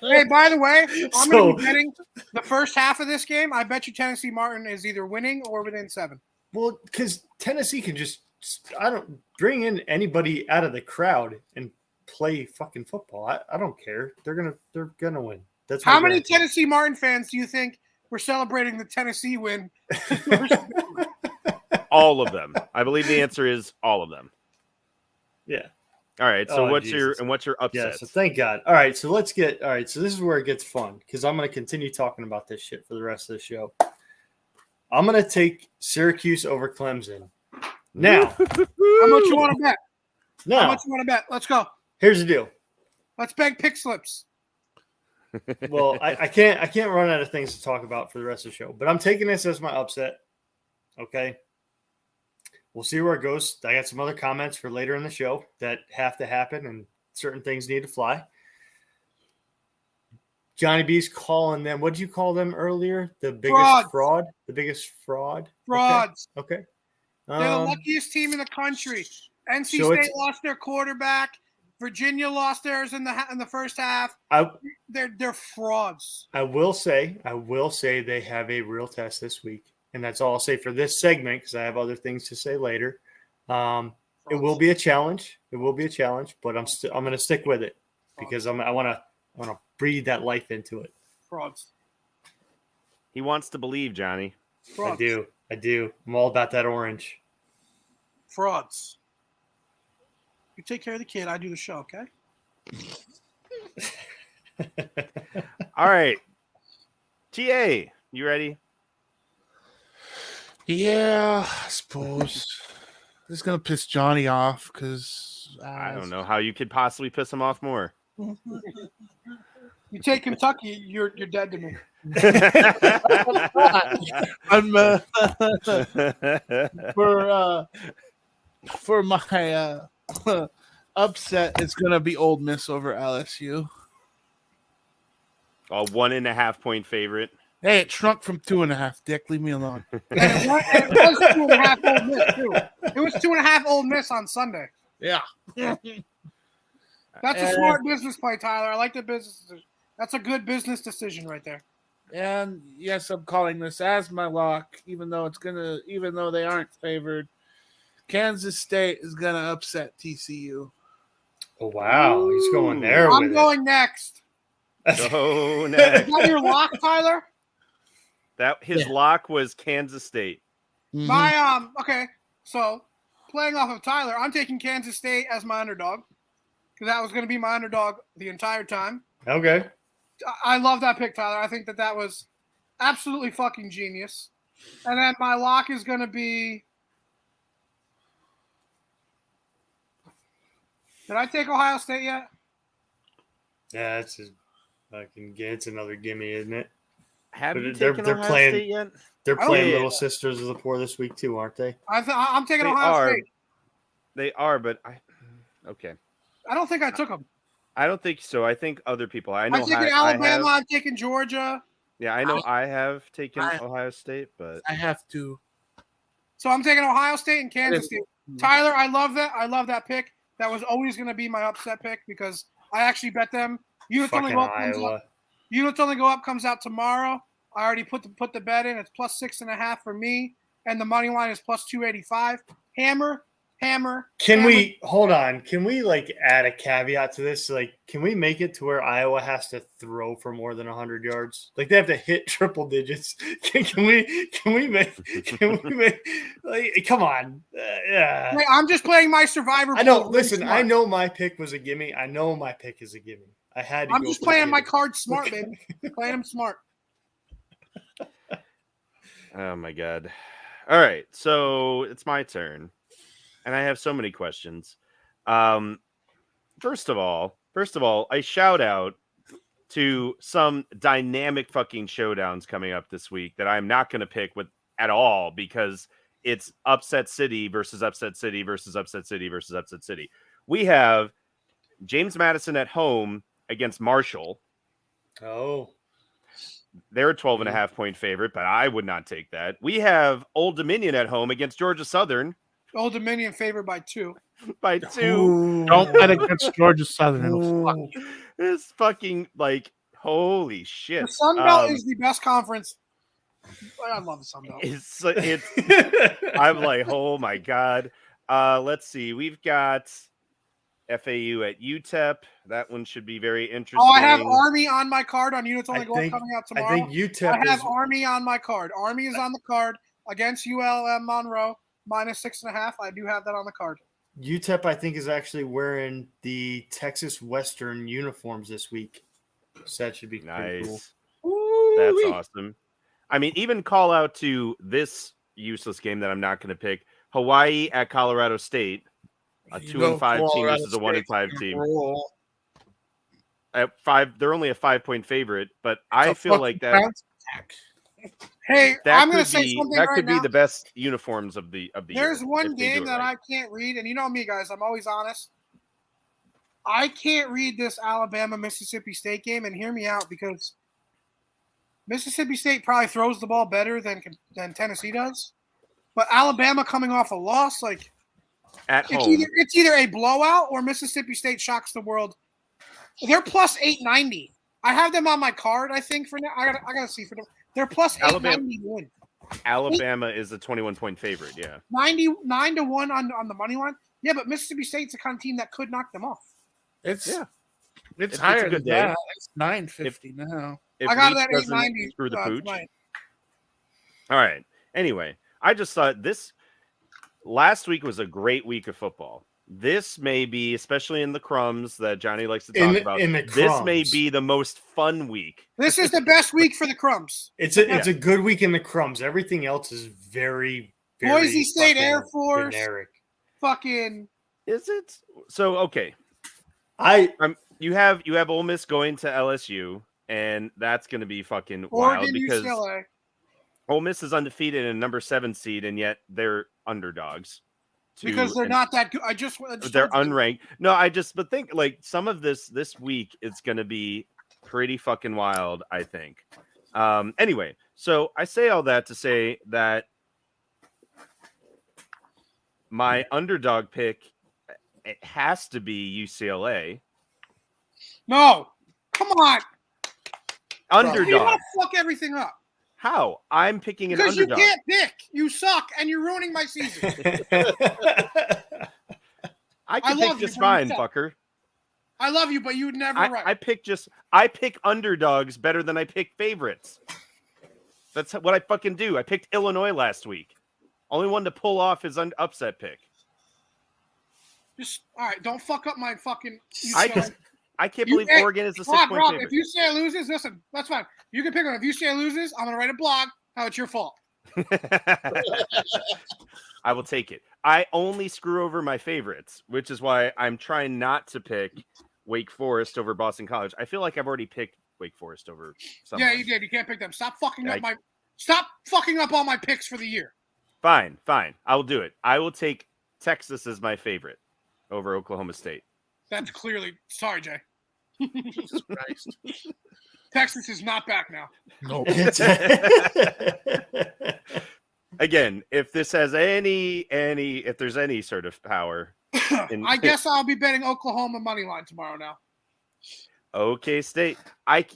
Hey, by the way, I'm So- going to be betting the first half of this game. I bet you Tennessee Martin is either winning or within seven. well, because Tennessee can just I don't bring in anybody out of the crowd and play fucking football. I, I don't care. They're gonna they're gonna win. That's How many guarantee. Tennessee Martin fans do you think were celebrating the Tennessee win? all of them. I believe the answer is all of them. Yeah. All right. So Oh, what's your and what's your upset? Yeah, so thank God. All right, so let's get all right. So this is where it gets fun because I'm going to continue talking about this shit for the rest of the show. I'm going to take Syracuse over Clemson. Now, How much you want to bet? No. How much you want to bet? Let's go. here's the deal. Let's beg pick slips. Well, I, I can't I can't run out of things to talk about for the rest of the show, but I'm taking this as my upset. Okay. We'll see where it goes. I got some other comments for later in the show that have to happen and certain things need to fly. Johnny B's calling them. What did you call them earlier? The biggest Frauds. fraud? The biggest fraud? Frauds. Okay. okay. They're the Um, luckiest team in the country. NC so State lost their quarterback. Virginia lost theirs in the in the first half. I They're they're frauds. I will say, I will say they have a real test this week, and that's all I'll say for this segment because I have other things to say later. Um, it will be a challenge. It will be a challenge, but I'm still I'm going to stick with it because I'm I want to want to breathe that life into it. frauds. He wants to believe, Johnny. Frauds. I do, I do. I'm all about that orange. Frauds. You take care of the kid. I do the show. Okay. All right. TA, you ready? Yeah, I suppose. this is gonna piss Johnny off because I don't know how you could possibly piss him off more. You take Kentucky, you're you're dead to me. I'm uh, for uh, for my uh, upset. It's gonna be Ole Miss over LSU. A one and a half point favorite. Hey, it shrunk from two and a half. Dick, leave me alone. And it was, and it was two and a half Ole Miss too. It was two and a half Ole Miss on Sunday. Yeah. That's a Uh, smart business play, Tyler. I like the business. That's a good business decision right there. And yes, I'm calling this as my lock, even though it's gonna, even though they aren't favored. Kansas State is gonna upset TCU. Oh wow, he's going there. I'm with it. going next. Go Is next. that your lock, Tyler? That his Yeah. lock was Kansas State. Mhm. My um. Okay, so playing off of Tyler, I'm taking Kansas State as my underdog because that was going to be my underdog the entire time. Okay. I- I love that pick, Tyler. I think that that was absolutely fucking genius. And then my lock is going to be. Did I take Ohio State yet? Yeah, it's a fucking. It's another gimme, isn't it? Have you they're- taken they're Ohio playing- State yet? They're Oh, playing yeah. Little Sisters of the Poor this week too, aren't they? I th- I- I'm taking They Ohio are. State. They are, but I okay. I don't think I took them. I don't think so. I think other people. I know. I'm taking I, I Alabama. have- I'm taking Georgia. yeah, I know. I have taken I- Ohio State, but I have to. So I'm taking Ohio State and Kansas is- State. Tyler, I love that. I love that pick. That was always going to be my upset pick because I actually bet them. You only Fucking go up. Iowa. Up. Units only go up. Comes out tomorrow. I already put the put the bet in. It's plus six and a half for me, and the money line is plus two eighty five. Hammer, hammer. Can hammer. we hold on? Can we like add a caveat to this? Like, can we make it to where Iowa has to throw for more than hundred yards? Like they have to hit triple digits. Can, can we? Can we make? Can we make? Like, come on. Uh, yeah. Wait, I'm just playing my survivor. I know. Listen, I know my pick was a gimme. I know my pick is a gimme. I had. To I'm go just playing my cards smart, baby. playing them smart. oh my god! All right, so it's my turn, and I have so many questions. Um, first of all, first of all, I shout out to some dynamic fucking showdowns coming up this week that I'm not going to pick with at all because it's upset city versus upset city versus upset city versus upset city. we have James Madison at home against Marshall. Oh, They're a 12 and a half point favorite, but I would not take that. We have Old Dominion at home against Georgia Southern Old Dominion favored by two. by two. Don't bet against Georgia Southern. It'll fuck you. It's fucking like holy shit. The Sun Belt Um, is the best conference. I love the Sun Belt. It's it's I'm like, oh my god. Uh let's see. We've got FAU at UTEP. That one should be very interesting. Oh, I have Army on my card on Units Only I Go think- coming out tomorrow. I tomorrow. think I have is. Army on my card. Army is on the card against ULM Monroe minus six and a half. I do have that on the card. UTEP, I think, is actually wearing the Texas Western uniforms this week. So that should be pretty nice. cool. That's Ooh-wee. awesome. I mean, even call out to this useless game that I'm not going to pick. Hawaii at Colorado State, a You two and five team versus a one and five team. roll. At five, they're only a five point favorite, but I A feel like that. Hey, that I'm going to say be something that right could now. be the best uniforms of the of the There's year one if they do game that right. I can't read, and you know me, guys. I'm always honest. I can't read this Alabama Mississippi State game, and hear me out because Mississippi State probably throws the ball better than than Tennessee does, but Alabama coming off a loss, like at it's home. either it's either a blowout or Mississippi State shocks the world. They're plus eight ninety. I have them on my card. I think for now. I got I got to see for them. They're plus eight Alabama- ninety to win. Is a 21 point favorite. Yeah. 99 to 1 on, on the money line. Yeah, but Mississippi State's the kind of team that could knock them off. It's Yeah. it's, it's higher good than day. that. It's nine fifty now. If I got it Leach at doesn't 890 Screw the uh, pooch. tonight. All right. Anyway, I just thought this last week was a great week of football. This may be, especially in the crumbs that Johnny likes to talk In the- about. in the this may be the most fun week. This is the best week for the Crumbs. It's a it's a good week in the crumbs. Everything else is very, very Boise State Air Force. generic. Fucking Is it? So okay, I I'm, you have you have Ole Miss going to LSU, and that's going to be fucking wild because UCLA. Ole Miss is undefeated and number seven seed, and yet they're underdogs. to Because they're not that good. I just, I just they're unranked. No, I just but think like some of this this week it's going to be pretty fucking wild. I think. Um. Anyway, so I say all that to say that my underdog pick it has to be UCLA. No, come on. underdog. You want to fuck everything up How? I'm picking an because you can't pick. You suck, and you're ruining my season. I can love pick you, just fine, fucker. I love you, but you would never I, right. I pick just I pick underdogs better than I pick favorites. That's what I fucking do. I picked Illinois last week. Only one to pull off his un- upset pick. just all right. Don't fuck up my fucking. I just I can't You- believe Oregon is the six point favorite. if UCLA loses, listen, that's fine. You can pick one. If UCLA loses, I'm gonna write a blog how it's your fault. I will take it. I only screw over my favorites, which is why I'm trying not to pick Wake Forest over Boston College. I feel like I've already picked Wake Forest over someone. Yeah, you did. You can't pick them. Stop fucking up my. Stop fucking up all my picks for the year. Fine, fine. I will do it. I will take Texas as my favorite over Oklahoma State. That's clearly sorry, Jay. Jesus Christ. Texas is not back now. No. Again, if this has any any if there's any sort of power in I guess I'll be betting Oklahoma money line tomorrow now. OK State. I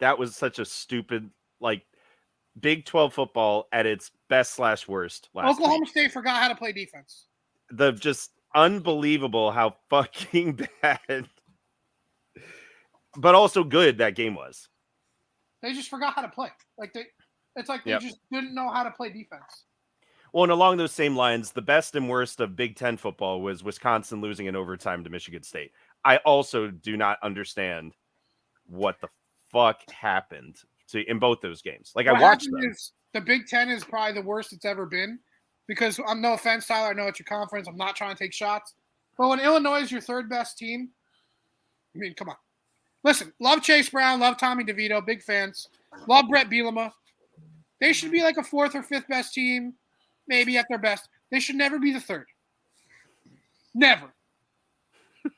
that was such a stupid like Big 12 football at its best slash worst last Oklahoma week. State forgot how to play defense. The just unbelievable how fucking bad but also good that game was. They just forgot how to play. Like they, it's like they Yep. just didn't know how to play defense. Well, and along those same lines, the best and worst of Big Ten football was Wisconsin losing in overtime to Michigan State. I also do not understand what the fuck happened to in both those games. Like What I watched them. the Big Ten is probably the worst it's ever been. Because I'm no offense, Tyler. I know it's your conference. I'm not trying to take shots. But when Illinois is your third best team, I mean, come on. Listen, love Chase Brown, love Tommy DeVito, big fans. Love Bret Bielema. They should be like a fourth or fifth best team, maybe at their best. They should never be the third. Never.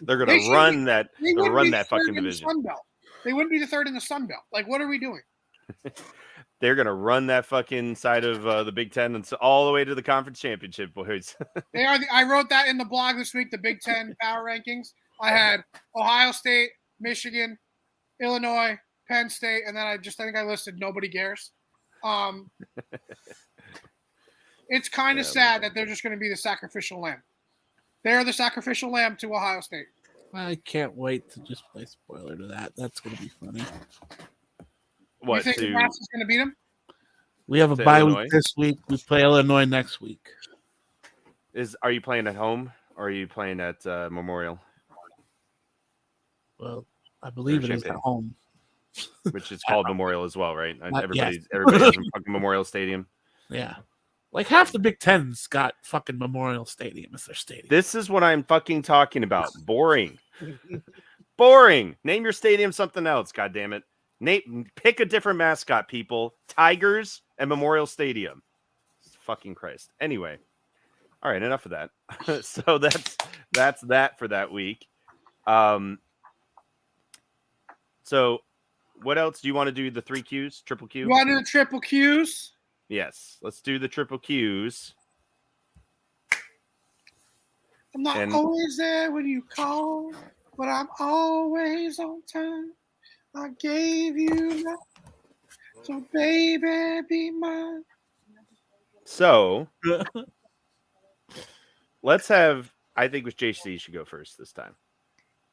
They're gonna should run that. They run be that third fucking in the. Sun Belt. They wouldn't be the third in the Sun Belt. Like, what are we doing? They're gonna run that fucking side of uh, the Big Ten and so all the way to the conference championship, boys. They are. The, I wrote that in the blog this week. The Big Ten power rankings. I had Ohio State, Michigan, Illinois, Penn State, and then I just I think I listed nobody cares. Um, it's kind Yeah, of sad that they're just going to be the sacrificial lamb. They're the sacrificial lamb to Ohio State. I can't wait to just play spoiler to that. That's gonna be funny. What you think to? Nebraska's going to beat them? We have a bye Illinois? week this week. We play Illinois next week. Is are you playing at home or are you playing at uh, Memorial, Well, I believe it is at home. which is called Memorial as well, right? Everybody, yes. everybody's in fucking Memorial Stadium. Yeah. Like half the Big Ten's got fucking Memorial Stadium as their stadium. This is what I'm fucking talking about. Boring. Boring. Name your stadium something else. God damn it. Name pick a different mascot, people. Tigers and Memorial Stadium. Fucking Christ. Anyway. All right, enough of that. so that's that's that for that week. Um so what else do you want to do? The three Qs, triple Q? You want to do the triple Qs? Yes, let's do the triple Qs. I'm not And- always there when you call, but I'm always on time. I gave you my, so baby, be mine. So let's have. I think with JC should go first this time.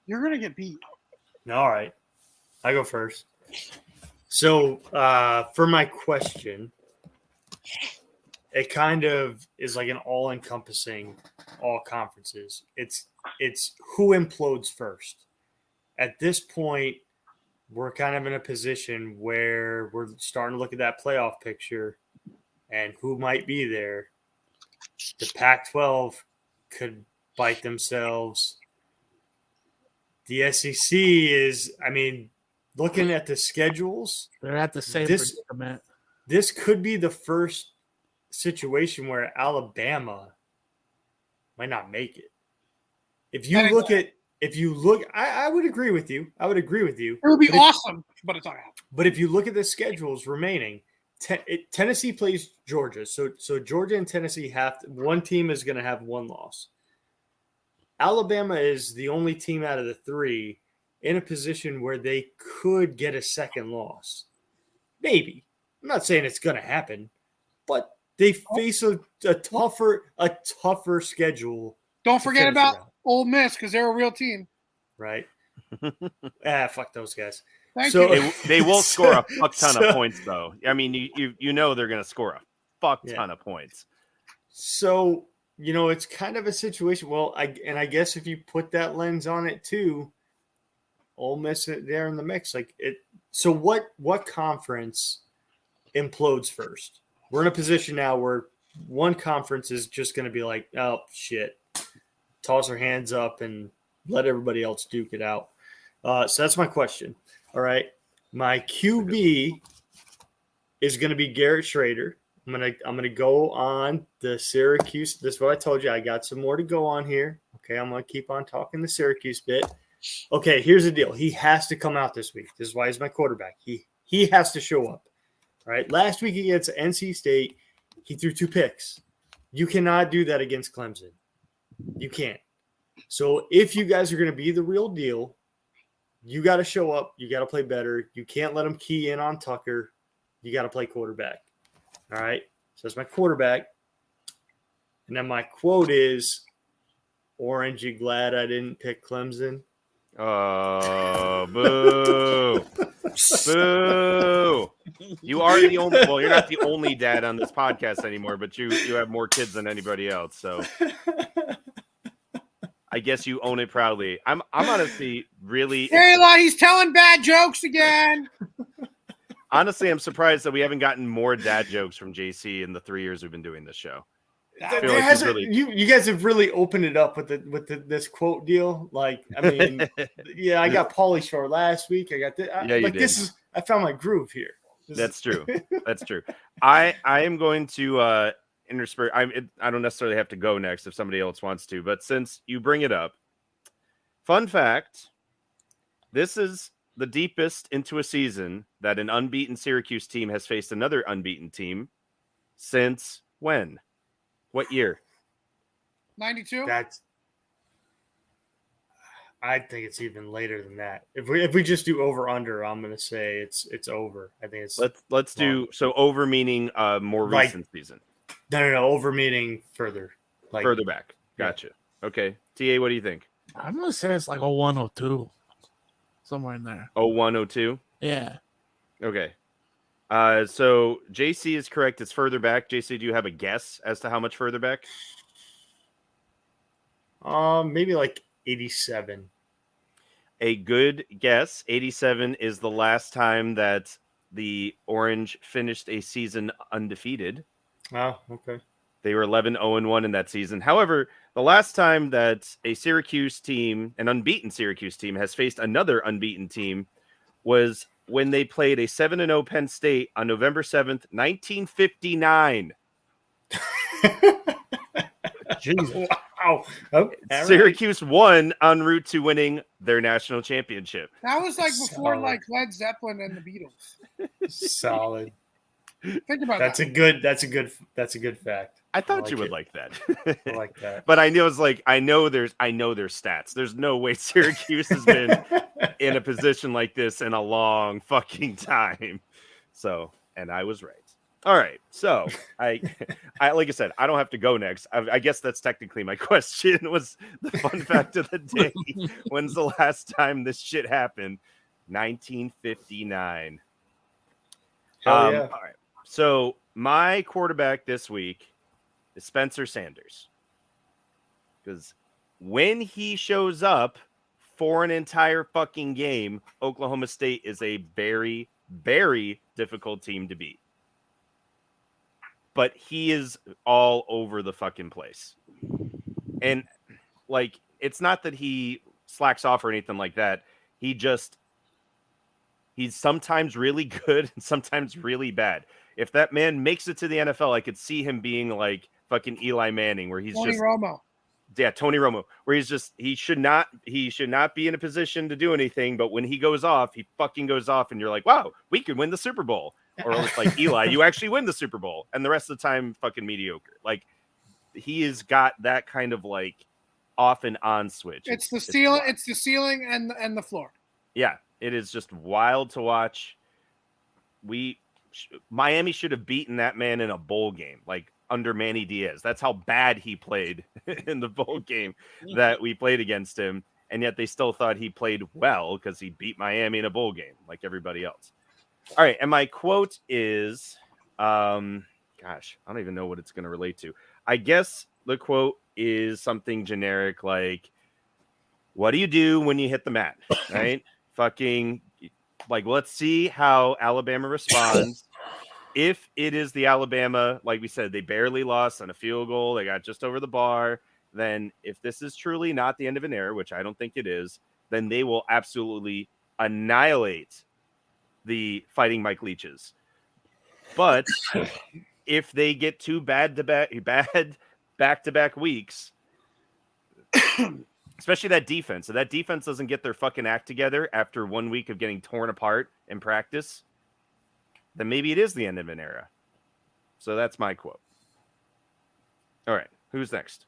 You're gonna get beat. All right. I go first. So, uh, for my question, it kind of is like an all-encompassing all conferences. It's it's who implodes first. At this point, we're kind of in a position where we're starting to look at that playoff picture and who might be there. The Pac-12 could bite themselves. The SEC is, I mean, looking at the schedules, They're at the same This- predicament. this could be the first situation where Alabama might not make it. If you look at, if you look, I, I would agree with you. I would agree with you. It would be But if- awesome, but it's not gonna. But if you look at the schedules remaining, it, Tennessee plays Georgia, so so Georgia and Tennessee have to, one team is going to have one loss. Alabama is the only team out of the three in a position where they could get a second loss. Maybe I'm not saying it's going to happen, but they face a, a tougher a tougher schedule. Don't forget about out, Ole Miss because they're a real team. right. ah, fuck those guys. Thank So- you. They, they will score a fuck ton So- of points, though. I mean, you you, you know they're going to score a fuck Yeah. ton of points. So, you know, it's kind of a situation. Well, I and I guess if you put that lens on it too, Ole Miss it there in the mix. Like it. So what? What conference implodes first? We're in a position now where one conference is just going to be like, oh shit, toss our hands up and let everybody else duke it out. Uh, so that's my question. All right, my QB is going to be Garrett Shrader. I'm gonna I'm gonna go on the Syracuse. This is what I told you. I got some more to go on here. Okay, I'm gonna keep on talking the Syracuse bit. Okay, here's the deal. He has to come out this week. This is why he's my quarterback. He he has to show up. All right. Last week against NC State, he threw two picks. You cannot do that against Clemson. You can't. So if you guys are gonna be the real deal, you got to show up. You got to play better. You can't let them key in on Tucker. You got to play quarterback. All right. So that's my quarterback. And then my quote is Orange, you glad I didn't pick Clemson? Oh, boo. boo. You are the only, well, you're not the only dad on this podcast anymore, but you, you have more kids than anybody else. So I guess you own it proudly. I'm, I'm honestly really, Kayla, he's telling bad jokes again. honestly, I'm surprised that we haven't gotten more dad jokes from JC in the three years we've been doing this show. There like you've hasn't- really- you, you guys have really opened it up with the with the, this quote deal. Like, I mean, yeah, I got Pauly Shore last week. I got this. Yeah, you like this is I found my groove here. This That's is- true. That's true. I I am going to uh intersperse. I'm. It, I don't necessarily have to go next if somebody else wants to, but since you bring it up, Fun fact this is the deepest into a season that an unbeaten Syracuse team has faced another unbeaten team since when? What year? 92? That's. I think it's even later than that. If we if we just do over under, I'm gonna say it's it's over. I think it's Let's let's do so over meaning uh more Like- recent season. No no no over meaning further like Further back. Yeah. Gotcha. Okay. TA, what do you think? I'm gonna say it's like a 102, somewhere in there. Oh one oh two? Yeah. Okay. Uh so JC is correct. It's further back. JC, do you have a guess as to how much further back? um maybe like 87. a good guess. 87 is the last time that the Orange finished a season undefeated. Oh okay. They were 11 0 1 in that season. However, the last time that a Syracuse team, an unbeaten Syracuse team, has faced another unbeaten team was when they played a 7 0 Penn State on November 7th, 1959. Jesus. wow. Oh, all right. Syracuse won en route to winning their national championship. That was like before Solid. like Led Zeppelin and the Beatles. Solid. Think about That's that. a good. That's a good. That's a good fact. I thought like you would it. like that. I like that. but I know it's like I know there's I know there's stats. There's no way Syracuse has been in a position like this in a long fucking time. So, and I was right. All right. So, I I like I said, I don't have to go next. I, I guess that's technically my question was the fun fact of the day. When's the last time this shit happened? 1959. Hell Um, yeah. All right. So my quarterback this week is Spencer Sanders. Because when he shows up for an entire fucking game, Oklahoma State is a very, very difficult team to beat. But he is all over the fucking place. And like, it's not that he slacks off or anything like that. He just He's sometimes really good and sometimes really bad. If that man makes it to the NFL, I could see him being like fucking Eli Manning, where he's Tony just Romo. yeah, Tony Romo, where he's just he should not he should not be in a position to do anything, but when he goes off, he fucking goes off, and you're like, wow, we could win the Super Bowl. Or it's like Eli, you actually win the Super Bowl, and the rest of the time, fucking mediocre. Like he has got that kind of like off and on switch. It's the ceiling. It's the ceiling and and the floor. Yeah, it is just wild to watch. We Miami should have beaten that man in a bowl game, like under Manny Diaz. That's how bad he played in the bowl game that we played against him, and yet they still thought he played well because he beat Miami in a bowl game, like everybody else. All right, and my quote is, um, gosh, I don't even know what it's going to relate to. I guess the quote is something generic like, "What do you do when you hit the mat?" Right? Fucking, like, let's see how Alabama responds. if it is the Alabama, like we said, they barely lost on a field goal, they got just over the bar. Then, if this is truly not the end of an era, which I don't think it is, then they will absolutely annihilate the fighting Mike Leeches. But if they get two bad to back bad back to back weeks, especially that defense, if that defense doesn't get their fucking act together after one week of getting torn apart in practice, then maybe it is the end of an era. So that's my quote. All right, who's next?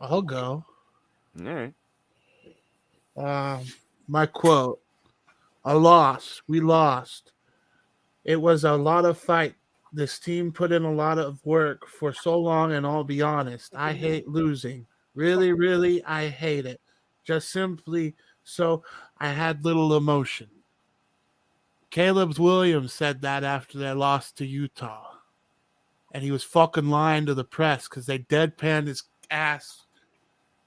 I'll go. All right. Um, my quote: "A loss. We lost. It was a lot of fight. This team put in a lot of work for so long, and I'll be honest, I hate losing. Really, really, I hate it. Just simply so I had little emotion." Caleb Williams said that after they lost to Utah. And he was fucking lying to the press because they deadpanned his ass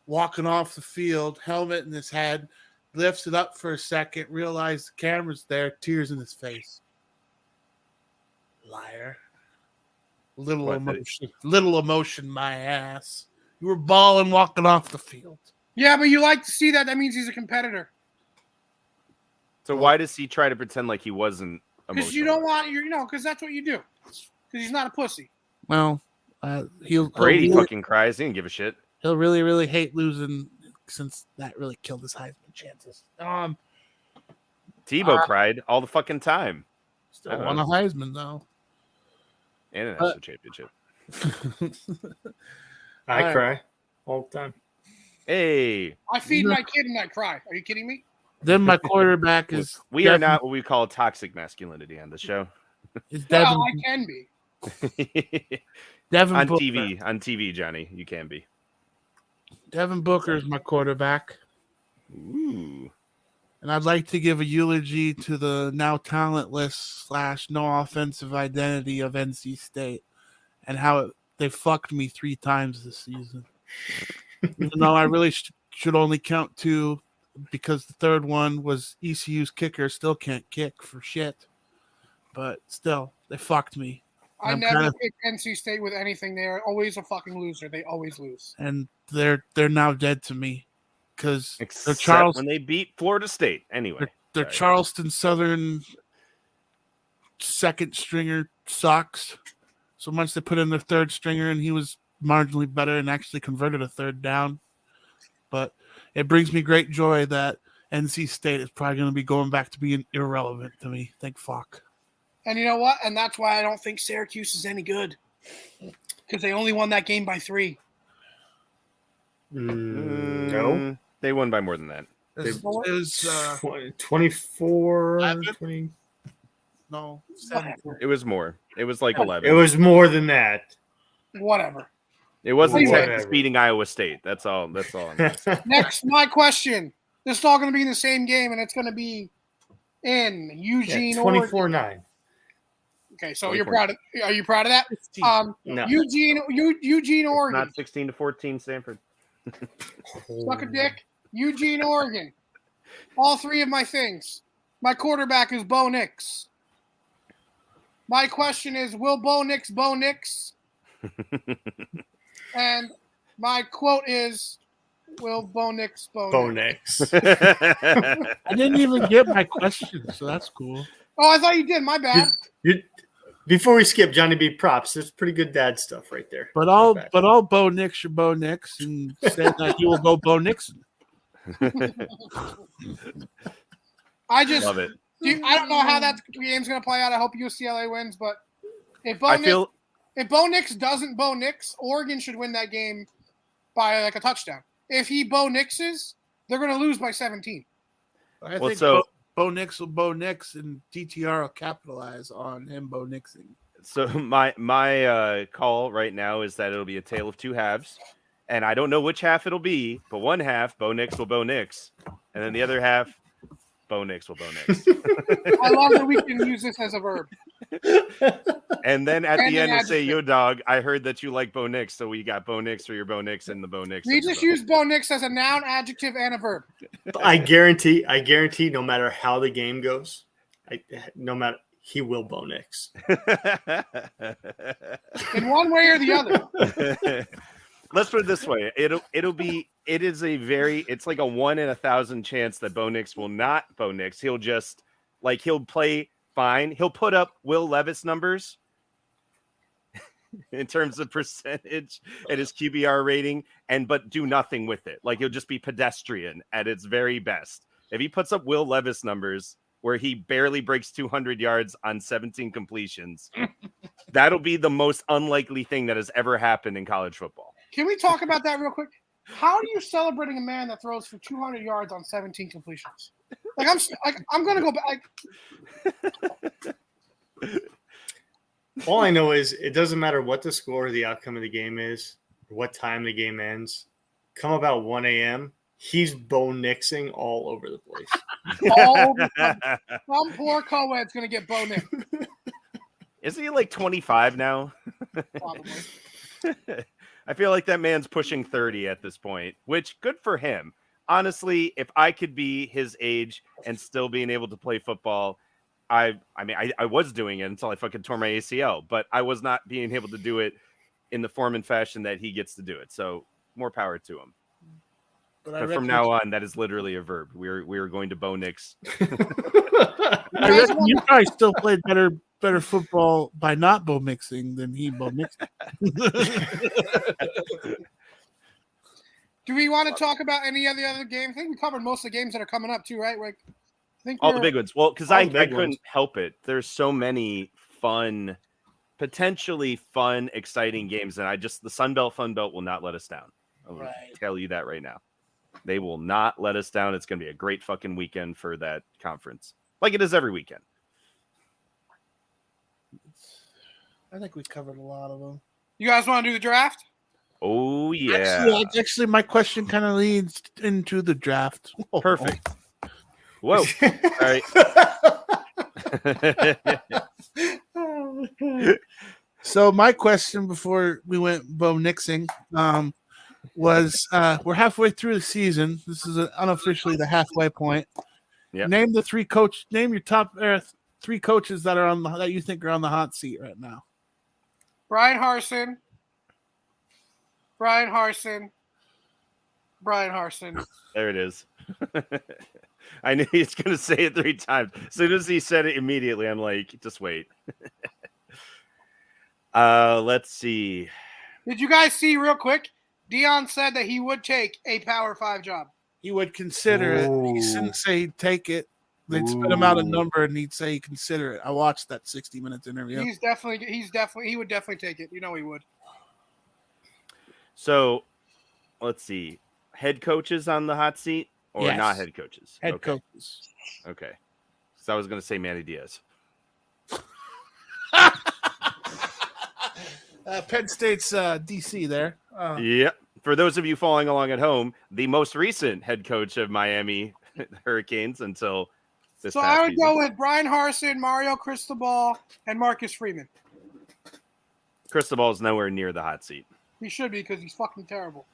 walking off the field, helmet in his head, lifts it up for a second, realized the camera's there, tears in his face. Liar. Little What, emotion. Little emotion, my ass. You were balling walking off the field. Yeah, but you like to see that. That means he's a competitor. So why does he try to pretend like he wasn't Because you don't want you know because that's what you do. Because he's not a pussy. Well, uh, he'll, Brady he'll, fucking cries. He didn't give a shit. he'll really, really hate losing since that really killed his Heisman chances. Um, Tebow Uh, cried all the fucking time, still won a Heisman though. and an Uh, national championship. I Alright. cry all the time. Hey, I feed my kid and I cry. Are you kidding me? then my quarterback is we are not what we call toxic masculinity on the show. is Devin, Well, I can be. Devin on Booker. TV, on TV, Johnny, you can be. Devin Booker is my quarterback. Ooh. And I'd like to give a eulogy to the now talentless slash no offensive identity of NC State and how it, they fucked me three times this season. Even though I really sh- should only count two because the third one was ECU's kicker still can't kick for shit. But still, they fucked me. I I'm never kinda- pick NC State with anything. They're always a fucking loser. They always lose. And they're they're now dead to me because they're Charles when they beat Florida State. Anyway, They're, they're Charleston Southern second stringer sucks. So much they put in their third stringer, and he was marginally better and actually converted a third down. But it brings me great joy that NC State is probably going to be going back to being irrelevant to me. Thank fuck. And you know what? And that's why I don't think Syracuse is any good. Because they only won that game by three. Mm, no. They won by more than that. Is, is, uh, Tw- 24, Eleven? 20 no, seven. Whatever. It was more. It was like eleven. It was more than that. Whatever. It wasn't Whatever. Texas beating Iowa State. That's all. That's all. I'm gonna say. Next, my question. This is all going to be in the same game, and it's going to be in Eugene, Oregon. 24 9. Okay, so you're proud of? Are you proud of that? Um, No. Eugene, Eu- Eugene, Oregon. Not sixteen to fourteen, Stanford. Suck a dick. Eugene, Oregon. All three of my things. My quarterback is Bo Nix. My question is, will Bo Nix Bo Nix? and my quote is, will Bo Nix Bo, Bo Nix? Nix. I didn't even get my question, so that's cool. Oh, I thought you did. My bad. You- before we skip Johnny B props, there's pretty good dad stuff right there. But all Back. but all Bo Nix are Bo Nix and said that he will go Bo Nixon. I just, Love it. You- I don't know how that game's going to play out. I hope UCLA wins, but if Bo I Nix, feel if Bo Nix doesn't Bo Nix, Oregon should win that game by like a touchdown. If he Bo Nixes, they're going to lose by 17. I Well, think so- Bo, Bo Nix will Bo Nix and DTR will capitalize on him Bo Nixing. so. My my uh, call right now is that it'll be a tale of two halves, and I don't know which half it'll be. But one half, Bo Nix will Bo Nix, and then the other half, Bo Nix will Bo Nix. I love that we can use this as a verb. and then at And the an end, to say, "Yo, dog, I heard that you like Bo Nix, so we got Bo Nix for your Bo Nix and the Bo Nix." We just use Bo Nix as a noun, adjective, and a verb. I guarantee, I guarantee, no matter how the game goes, I, no matter he will Bo Nix. In one way or the other. Let's put it this way: it'll it'll be it is a very it's like a one in a thousand chance that Bo Nix will not Bo Nix. He'll just like he'll play fine. He'll put up Will Levis numbers in terms of percentage and his QBR rating, and but do nothing with it. Like he'll just be pedestrian at its very best. If he puts up Will Levis numbers where he barely breaks 200 yards on 17 completions, that'll be the most unlikely thing that has ever happened in college football. Can we talk about that real quick? How are you celebrating a man that throws for 200 yards on 17 completions? Like I'm, like I'm gonna go back. All I know is it doesn't matter what the score or the outcome of the game is, or what time the game ends. Come about 1 a.m., he's Bo Nixing all over the place. all over the- some poor co-ed's gonna get Bo Nix. Isn't he like 25 now? Probably. I feel like that man's pushing 30 at this point, which good for him. Honestly, if I could be his age and still being able to play football, I I mean I, I was doing it until I fucking tore my ACL, but I was not being able to do it in the form and fashion that he gets to do it. So more power to him. But, But from reckon- now on, that is literally a verb. We're we're going to Bo Nix. I reckon you probably still played better better football by not Bo Nixing than he Bo Nixing. Do we want to talk about any of the other games? I think we covered most of the games that are coming up too, right? Like, I think All the big ones. Well, because I, I couldn't ones. help it. There's so many fun, potentially fun, exciting games, and I just the Sun Belt Fun Belt will not let us down. I'll Right. tell you that right now. They will not let us down. It's going to be a great fucking weekend for that conference, like it is every weekend. I think we covered a lot of them. You guys want to do the draft? Oh yeah, Actually, actually, my question kind of leads into the draft. perfect. Whoa! All right. So my question before we went Bo Nixing um, was uh, we're halfway through the season. This is uh unofficially the halfway point. Yep. Name the three coach. Name your top uh, three coaches that are on the, that you think are on the hot seat right now. Bryan Harsin. Bryan Harsin. Bryan Harsin. There it is. I knew he was going to say it three times. As soon as he said it immediately, I'm like, just wait. uh, let's see. Did you guys see real quick? Deion said that he would take a Power Five job. He would consider it. He didn't say he'd take it. They'd spit him out a number and he'd say he'd consider it. I watched that 60 minutes interview. He's definitely, he's definitely, he would definitely take it. You know he would. So, let's see. Head coaches on the hot seat or Yes. not head coaches? Head okay. coaches. Okay. So I was going to say Manny Diaz. Uh, Penn State's uh, DC there. Uh, Yep. For those of you following along at home, the most recent head coach of Miami Hurricanes until this so I would season. go with Bryan Harsin, Mario Cristobal, and Marcus Freeman. Cristobal is nowhere near the hot seat. He should be because he's fucking terrible.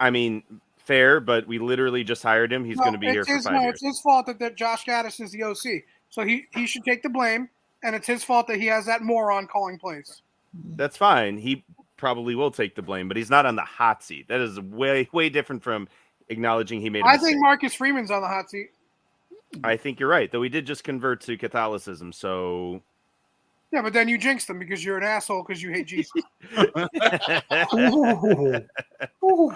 I mean, fair, but we literally just hired him. He's No, going to be here it's for his, five no, years. it's his fault that, that Josh Gattis is the OC. So he, he should take the blame, and it's his fault that he has that moron calling plays. That's fine. He probably will take the blame, but he's not on the hot seat. That is way way different from acknowledging he made. a I mistake. think Marcus Freeman's on the hot seat. I think you're right. Though he did just convert to Catholicism, so Yeah, but then you jinxed them because you're an asshole because you hate Jesus.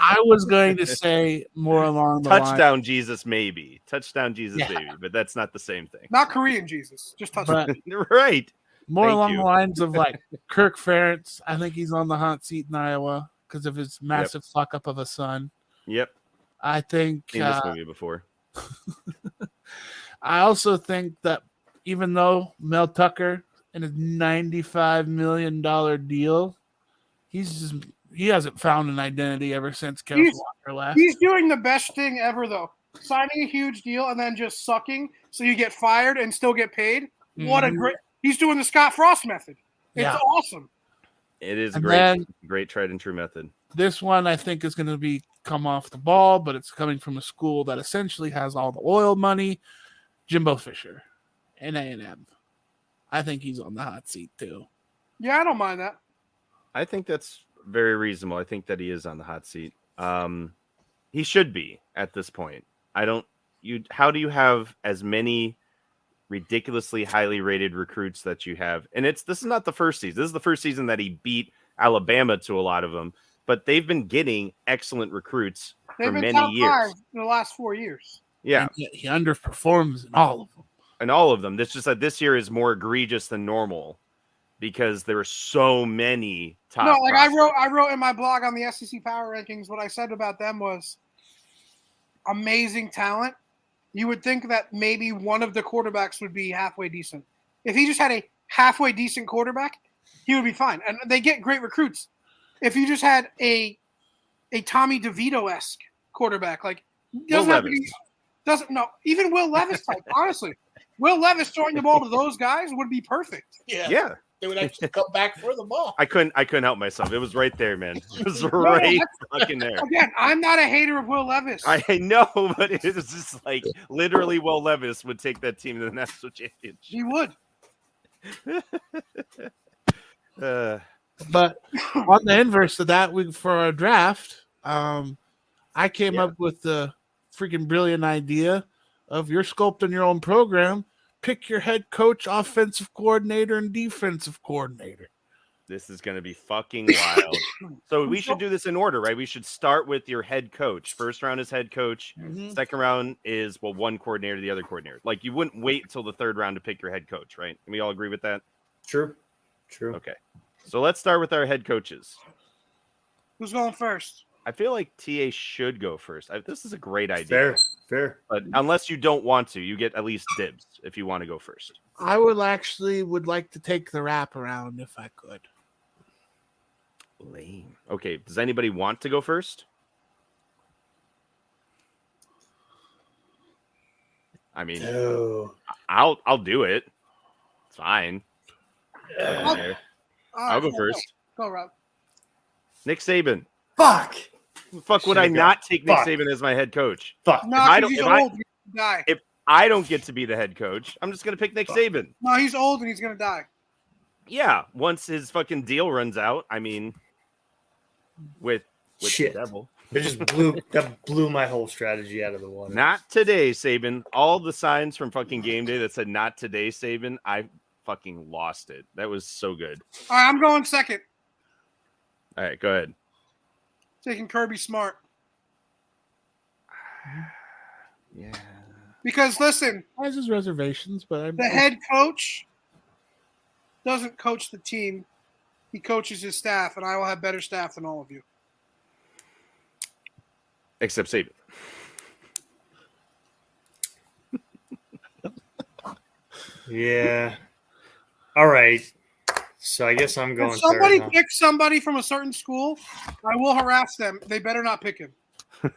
I was going to say more along the line. touchdown Jesus maybe touchdown Jesus Yeah. baby, but that's not the same thing. Not Korean Jesus, just touchdown. But right. More Thank along you. the lines of like Kirk Ferentz. I think he's on the hot seat in Iowa because of his massive fuck up of a son. Yep. I think. Seen this Uh, movie before. I also think that even though Mel Tucker in his ninety-five million dollar deal, he's just he hasn't found an identity ever since Kevin He's- Walker left. He's doing the best thing ever, though. Signing a huge deal and then just sucking so you get fired and still get paid. What a Mhm. great. He's doing the Scott Frost method. It's Yeah. awesome. It is And great, then- great tried and true method. This one I think is going to be come off the ball, but it's coming from a school that essentially has all the oil money. Jimbo Fisher, and A and M. I think he's on the hot seat too. Yeah, I don't mind that. I think that's very reasonable. I think that he is on the hot seat. Um, he should be at this point. I don't. You. How do you have as many ridiculously highly rated recruits that you have? And it's this is not the first season. This is the first season that he beat Alabama to a lot of them. But they've been getting excellent recruits They've for been many top years. five in the last four years. Yeah, And he underperforms in all of them. and all of them. It's just that this year is more egregious than normal because there are so many top. no, like I wrote, I wrote in my blog on the SEC Power Rankings. What I said about them was amazing talent. You would think that maybe one of the quarterbacks would be halfway decent. If he just had a halfway decent quarterback, he would be fine. And they get great recruits. If you just had a a Tommy DeVito esque quarterback, like doesn't have to be, doesn't no even Will Levis type. honestly, Will Levis throwing the ball to those guys would be perfect. Yeah. Yeah, they would actually come back for the ball. I couldn't. I couldn't help myself. It was right there, man. It was no, right fucking there. Again, I'm not a hater of Will Levis. I know, but it was just like literally. Will Levis would take that team to the national championship. he would. Uh, But on the inverse of that, we for our draft, um, I came Yeah. up with the freaking brilliant idea of you're sculpting your own program. Pick your head coach, offensive coordinator, and defensive coordinator. This is going to be fucking wild. so we should do this in order, right? We should start with your head coach. First round is head coach. Mhm. Second round is well, one coordinator, the other coordinator. Like you wouldn't wait until the third round to pick your head coach, right? Can we all agree with that? True. True. Okay. So let's start with our head coaches. Who's going first? I feel like TA should go first. I, this is a great idea. Fair. Fair. But unless you don't want to, you get at least dibs if you want to go first. I would actually would like to take the wraparound if I could. Lame. Okay. Does anybody want to go first? I mean, Oh. I'll I'll do it. It's fine. Doesn't I'll- I'll right, go first. Go, Rob. Nick Saban. Fuck. The fuck would I Should've not take Nick fuck. Saban as my head coach? Fuck. No, If I 'cause don't- he's if I- old. He's die. If I don't get to be the head coach, I'm just gonna pick Nick Saban. No, he's old and he's gonna die. Yeah, once his fucking deal runs out, I mean, with with Shit. the devil. It just blew that blew my whole strategy out of the water. Not today, Saban. All the signs from fucking game day that said "not today, Saban," I fucking lost it. That was so good. All right, I'm going second. All right, go ahead. Taking Kirby Smart Yeah. because listen, Has his reservations, but I'm the head coach doesn't coach the team; he coaches his staff, and I will have better staff than all of you. Except Saban. Yeah. All right. So I guess I'm going. If somebody third, huh? picks somebody from a certain school, I will harass them. They better not pick him.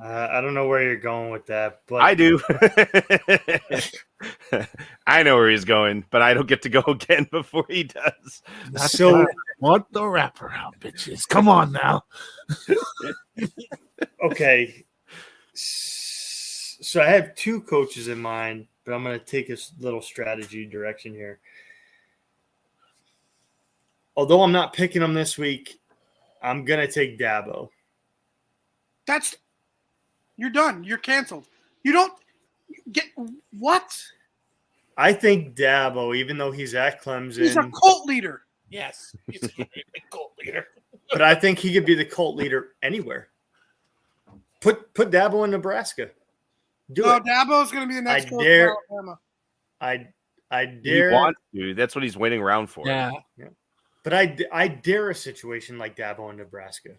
Uh, I don't know where you're going with that, but I do. I know where he's going, but I don't get to go again before he does. That's so why I want the wraparound, bitches. Come on now. okay. So I have two coaches in mind, but I'm going to take a little strategy direction here. Although I'm not picking them this week, I'm going to take Dabo. That's you're done. You're canceled. You don't get what? I think Dabo, even though he's at Clemson, He's a cult leader. Yes, he's a cult leader. but I think he could be the cult leader anywhere. Put put Dabo in Nebraska. Do no, it. Dabo's going to be the next I coach dare- of Alabama. I I He dare wants to. That's what he's waiting around for. Yeah. Yeah, But I, I dare a situation like Dabo in Nebraska.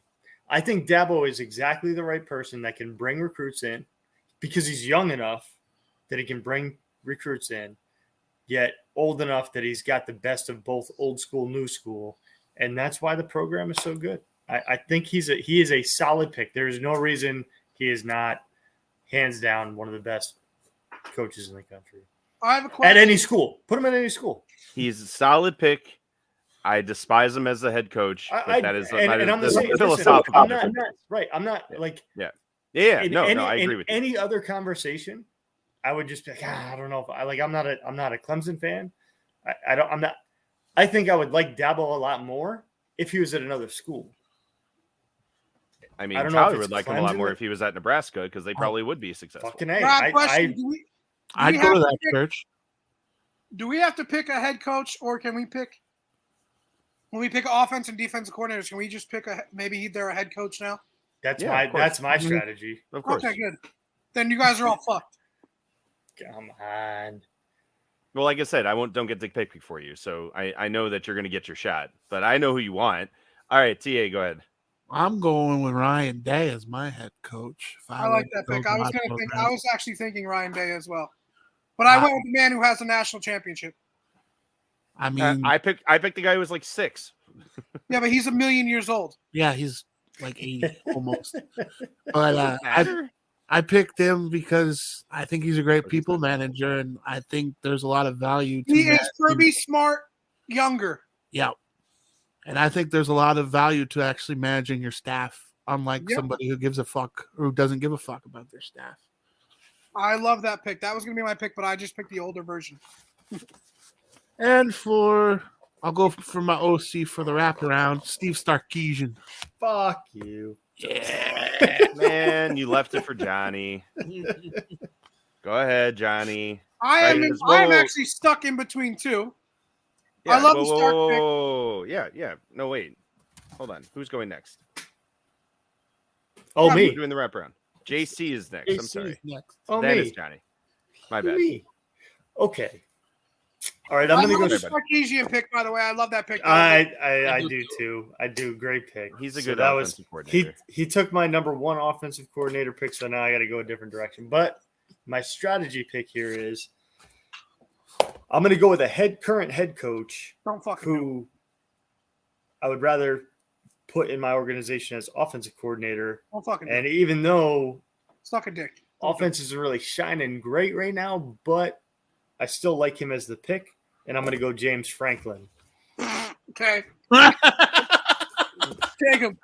I think Dabo is exactly the right person that can bring recruits in because he's young enough that he can bring recruits in, yet old enough that he's got the best of both old school, new school. And that's why the program is so good. I, I think he's a he is a solid pick. There is no reason he is not hands down one of the best coaches in the country. I have a question. At any school. Put him at any school. He's a solid pick. I despise him as a head coach, but I, I- that is, and, that and is I'm the same. a listen, philosophical I'm not, I'm not- right. I'm not Yeah. like Yeah, yeah, in no, any, no, I agree in with you. any other conversation, I would just be like, ah, I don't know if I like. I'm not a I'm not a Clemson fan. I, I don't. I'm not. I think I would like Dabo a lot more if he was at another school. I mean, I don't know if Tyler it's would like him a lot more if he was at Nebraska because they probably would be successful. Fucking a. Rob, I, question: I, do, we, I'd go to that pick- church. do we have to pick a head coach, or can we pick? When we pick offense and defensive coordinators, can we just pick a maybe they're a head coach now? that's Yeah, my of course. that's my Mhm. strategy. Of course. Okay, good. Then you guys are all fucked. Come on. Well, like I said, I won't don't get the pick for you, so I I know that you're going to get your shot, but I know who you want. All right, Ta, go ahead. I'm going with Ryan Day as my head coach. If I like that pick. I was gonna think. I was actually thinking Ryan Day as well, but I Ah. went with the man who has a national championship. I Uh, mean, I picked I picked the guy who was like six. Yeah, but he's a million years old. yeah, he's like 80 almost. But uh, I, I picked him because I think he's a great people manager, and I think there's a lot of value to He is that. Kirby Smart younger. Yeah. And I think there's a lot of value to actually managing your staff, unlike Yep. somebody who gives a fuck or who doesn't give a fuck about their staff. I love that pick. That was gonna be my pick, but I just picked the older version. And for I'll go for my OC for the wraparound, Steve Sarkisian. Fuck you. Yeah. Man, you left it for Johnny. Go ahead, Johnny. I am. Right, as I am actually stuck in between two. Yeah, I love whoa, the Stark whoa, whoa. Yeah, yeah. No, wait. Hold on. Who's going next? Oh, Yeah, We're me. doing the wraparound. JC is next. I'm sorry. is next. Oh, then me. it's Johnny. My bad. Me. Okay. All right, I I'm gonna love go. the Sarkisian pick, by the way. I love that pick. I I, I I do do too. I do. Great pick. He's a So good that was offensive he coordinator. he took my number one offensive coordinator pick, so now I got to go a different direction. But my strategy pick here is I'm going to go with a head current head coach Don't fucking do it. who I would rather put in my organization as offensive coordinator. Don't fucking And it. even though Suck a dick. offense isn't really shining great right now, but I still like him as the pick, and I'm going to go James Franklin. Okay. Take him.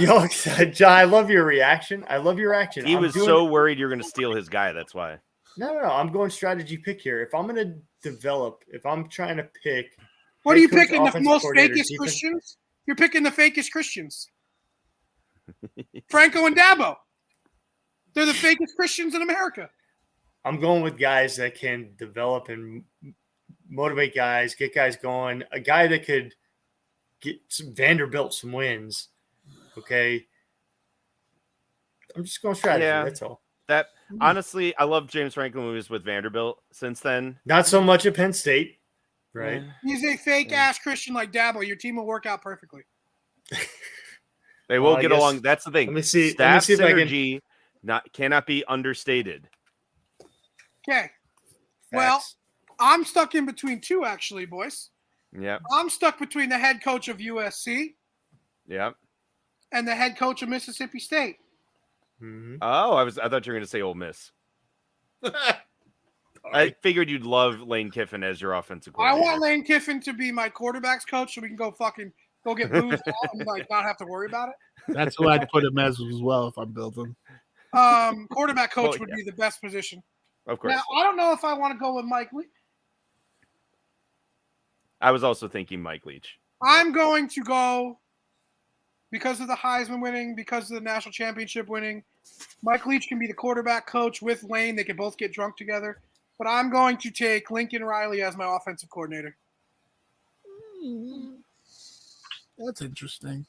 Yo, John, I love your reaction. I love your reaction. He I'm was doing- so worried you're going to steal his guy. That's why. No, no, no. I'm going strategy pick here. If I'm going to develop, if I'm trying to pick, What are you coach, picking? The most coordinator, fakest defense- Christians? You're picking the fakest Christians. Franco and Dabo. They're the fakest Christians in America. I'm going with guys that can develop and motivate guys, get guys going. A guy that could get some Vanderbilt some wins. Okay. I'm just going strategy. Yeah. That's all. That mm-hmm. honestly, I love James Franklin when he was with Vanderbilt. Since then, Not so much at Penn State, right? He's a fake ass Christian like Dabo. Your team will work out perfectly. they will I get guess- along. That's the thing. Let me see. Staff let me see if I can. synergy not cannot be understated. Okay. Well, I'm stuck in between two, actually, boys. Yeah, I'm stuck between the head coach of USC yeah. and the head coach of Mississippi State. Mhm. Oh, I was. I thought you were going to say Ole Miss. I figured you'd love Lane Kiffin as your offensive I want Lane Kiffin to be my quarterbacks coach so we can go fucking go get booze out and like not have to worry about it. That's who I'd put him as as well if I'm building. Um, quarterback coach Well, would yeah. be the best position. Of course. Now I don't know if I want to go with Mike. Lee. I was also thinking Mike Leach. I'm going to go because of the Heisman winning, because of the national championship winning. Mike Leach can be the quarterback coach with Lane. They can both get drunk together. But I'm going to take Lincoln Riley as my offensive coordinator. That's interesting.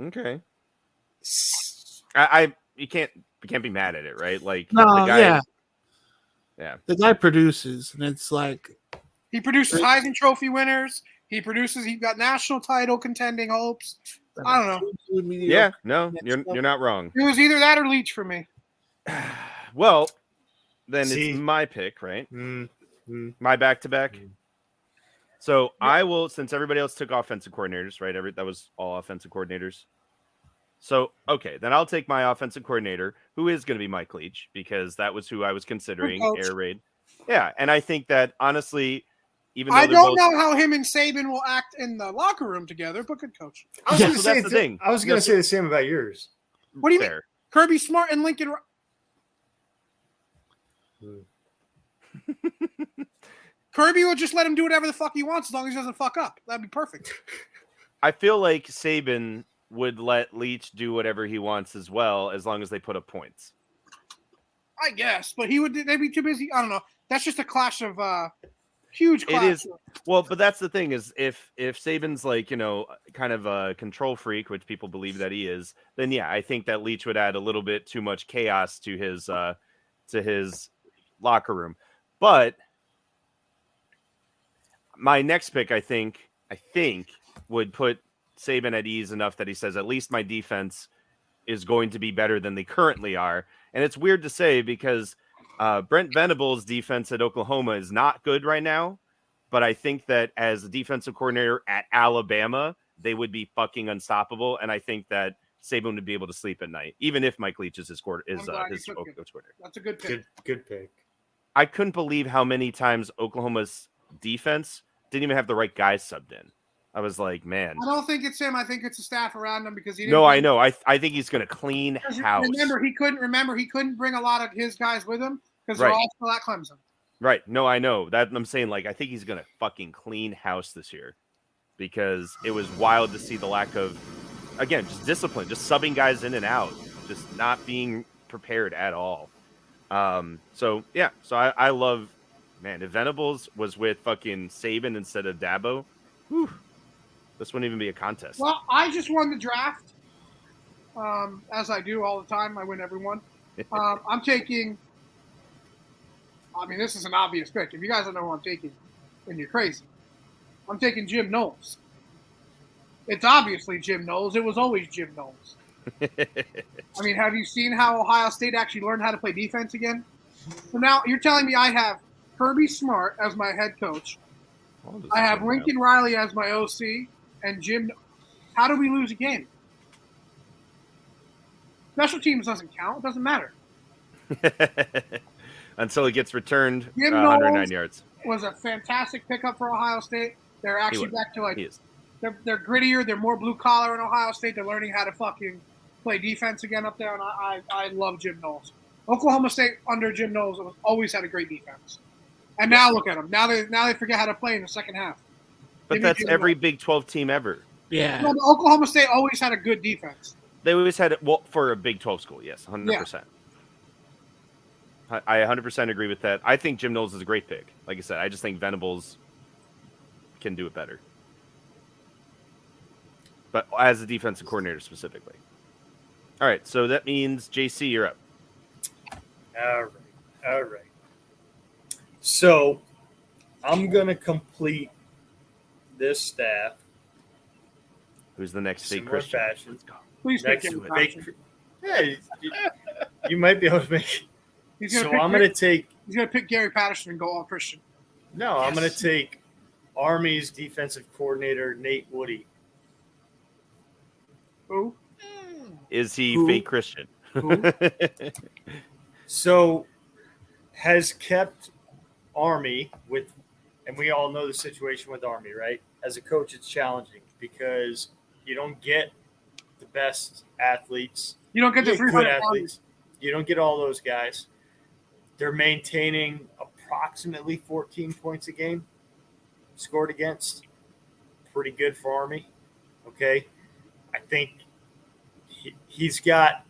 Okay. I, I you can't you can't be mad at it, right? Like No, the guy. yeah. Yeah. The guy produces, and it's like He produces Heisman Trophy winners. He produces. He's got national title contending hopes. I don't know. Yeah. No, you're you're not wrong. It was either that or Leach for me. Well, then See. it's my pick, right? Mm, mm. My back to back. So I will, since everybody else took offensive coordinators, right? Every that was all offensive coordinators. So okay, then I'll take my offensive coordinator, who is going to be Mike Leach, because that was who I was considering coach. air raid. Yeah, and I think that honestly, even though I don't both, know how him and Saban will act in the locker room together, but good coach. I was Yeah, going to so say that's the th- thing. I was going to say the same about yours. What do you mean? Kirby Smart and Lincoln. Hmm. Kirby will just let him do whatever the fuck he wants as long as he doesn't fuck up. That'd be perfect. I feel like Saban would let Leach do whatever he wants as well, as long as they put up points. I guess, but he would. They'd be too busy. I don't know. That's just a clash of uh huge. It Clash. is- Well, but that's the thing is if if Saban's like you know kind of a control freak, which people believe that he is, then yeah, I think that Leach would add a little bit too much chaos to his uh to his locker room. But my next pick, I think, I think would put Saban at ease enough that he says at least my defense is going to be better than they currently are. And it's weird to say because uh, Brent Venables' defense at Oklahoma is not good right now, but I think that as a defensive coordinator at Alabama, they would be fucking unstoppable. And I think that Saban would be able to sleep at night, even if Mike Leach is his quarter is uh, his took coach coordinator. That's a good pick. Good, good pick. I couldn't believe how many times Oklahoma's defense didn't even have the right guys subbed in. I was like, man. I don't think it's him. I think it's the staff around him because he. Didn't No, I know. I I think he's gonna clean house. Remember, he couldn't remember. He couldn't bring a lot of his guys with him because they're Right. all still at Clemson. Right. No, I know that. I'm saying like I think he's gonna fucking clean house this year because it was wild to see the lack of again just discipline, just subbing guys in and out, just not being prepared at all. Um. So yeah. So I, I love Man, if Venables was with fucking Saban instead of Dabo, whew, this wouldn't even be a contest. Well, I just won the draft, um, as I do all the time. I win every one. Um, I'm taking. I mean, this is an obvious pick. If you guys don't know who I'm taking, then you're crazy. I'm taking Jim Knowles. It's obviously Jim Knowles. It was always Jim Knowles. I mean, have you seen how Ohio State actually learned how to play defense again? So now you're telling me I have Kirby Smart as my head coach. I have Lincoln Riley as my OC and Jim. How do we lose a game? Special teams doesn't count. It doesn't matter. Until it gets returned uh, 109 Knowles yards. Was a fantastic pickup for Ohio State. They're actually back to like they're, they're grittier. They're more blue collar in Ohio State. They're learning how to fucking play defense again up there. And I, I, I love Jim Knowles. Oklahoma State under Jim Knowles always had a great defense. And now look at them. Now they now they forget how to play in the second half. But that's every Knowles. Big 12 team ever. Yeah. No, but Oklahoma State always had a good defense. They always had it well, for a Big 12 school. Yes, 100%. I, I 100% agree with that. I think Jim Knowles is a great pick. Like I said, I just think Venables can do it better. But as a defensive coordinator specifically. All right, so that means JC, you're up. All right. All right. So I'm going to complete this staff Who's the next fake similar Christian? fashion. Let's go. Please pick Next him. to fake. Yeah, you, you might be able to make. He's gonna So I'm going to take. he's gonna pick Gary Patterson and go all Christian. No, I'm going to take Army's defensive coordinator Nate Woody. Who? Is he Who? fake Christian? Who? So has kept Army with, and we all know the situation with Army, right? As a coach, it's challenging because you don't get the best athletes, You don't get the three good athletes. You don't get all those guys. They're maintaining approximately 14 points a game scored against. Pretty good for Army. Okay. I think he, he's got,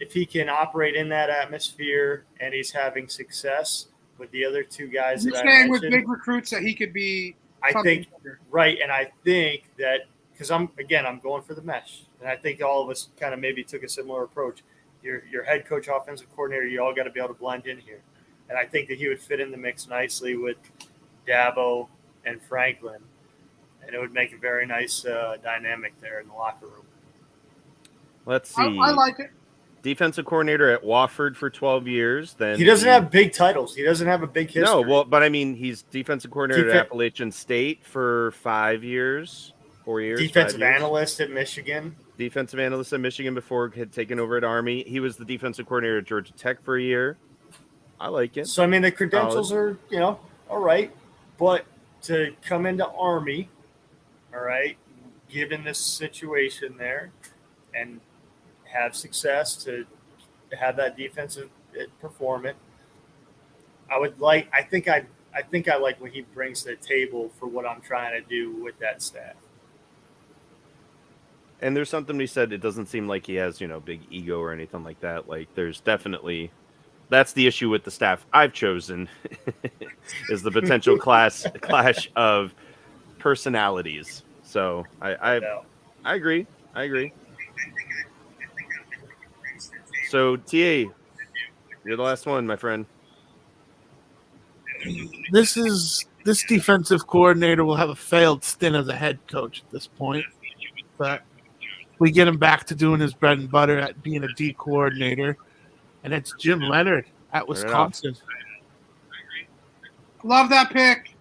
if he can operate in that atmosphere and he's having success with the other two guys You're that I saying with big recruits that he could be. I think bigger. Right, and I think that because I'm again I'm going for the mesh, and I think all of us kind of maybe took a similar approach. Your your head coach, offensive coordinator, you all got to be able to blend in here, and I think that he would fit in the mix nicely with Dabo and Franklin, and it would make a very nice uh, dynamic there in the locker room. Let's I, see. I like it. Defensive coordinator at Wofford for 12 years. Then He doesn't have big titles. He doesn't have a big history. No, well, but I mean, he's defensive coordinator Defen- at Appalachian State for five years, four years. defensive years. analyst at Michigan. defensive analyst at Michigan before he had taken over at Army. He was the defensive coordinator at Georgia Tech for a year. I like it. So I mean, the credentials are you know all right, but to come into Army, all right, given this situation there, and have success to have that defensive uh, performance, I would like. I think I. I think I like what he brings to the table for what I'm trying to do with that staff. And there's something he said. It doesn't seem like he has, you know, big ego or anything like that. Like, there's definitely that's the issue with the staff I've chosen is the potential class clash of personalities. So I I, No. I agree. I agree. So TA, you're the last one, my friend. This is this defensive coordinator will have a failed stint as a head coach at this point. But we get him back to doing his bread and butter at being a D coordinator, and it's Jim Leonhard at Wisconsin. Love that pick.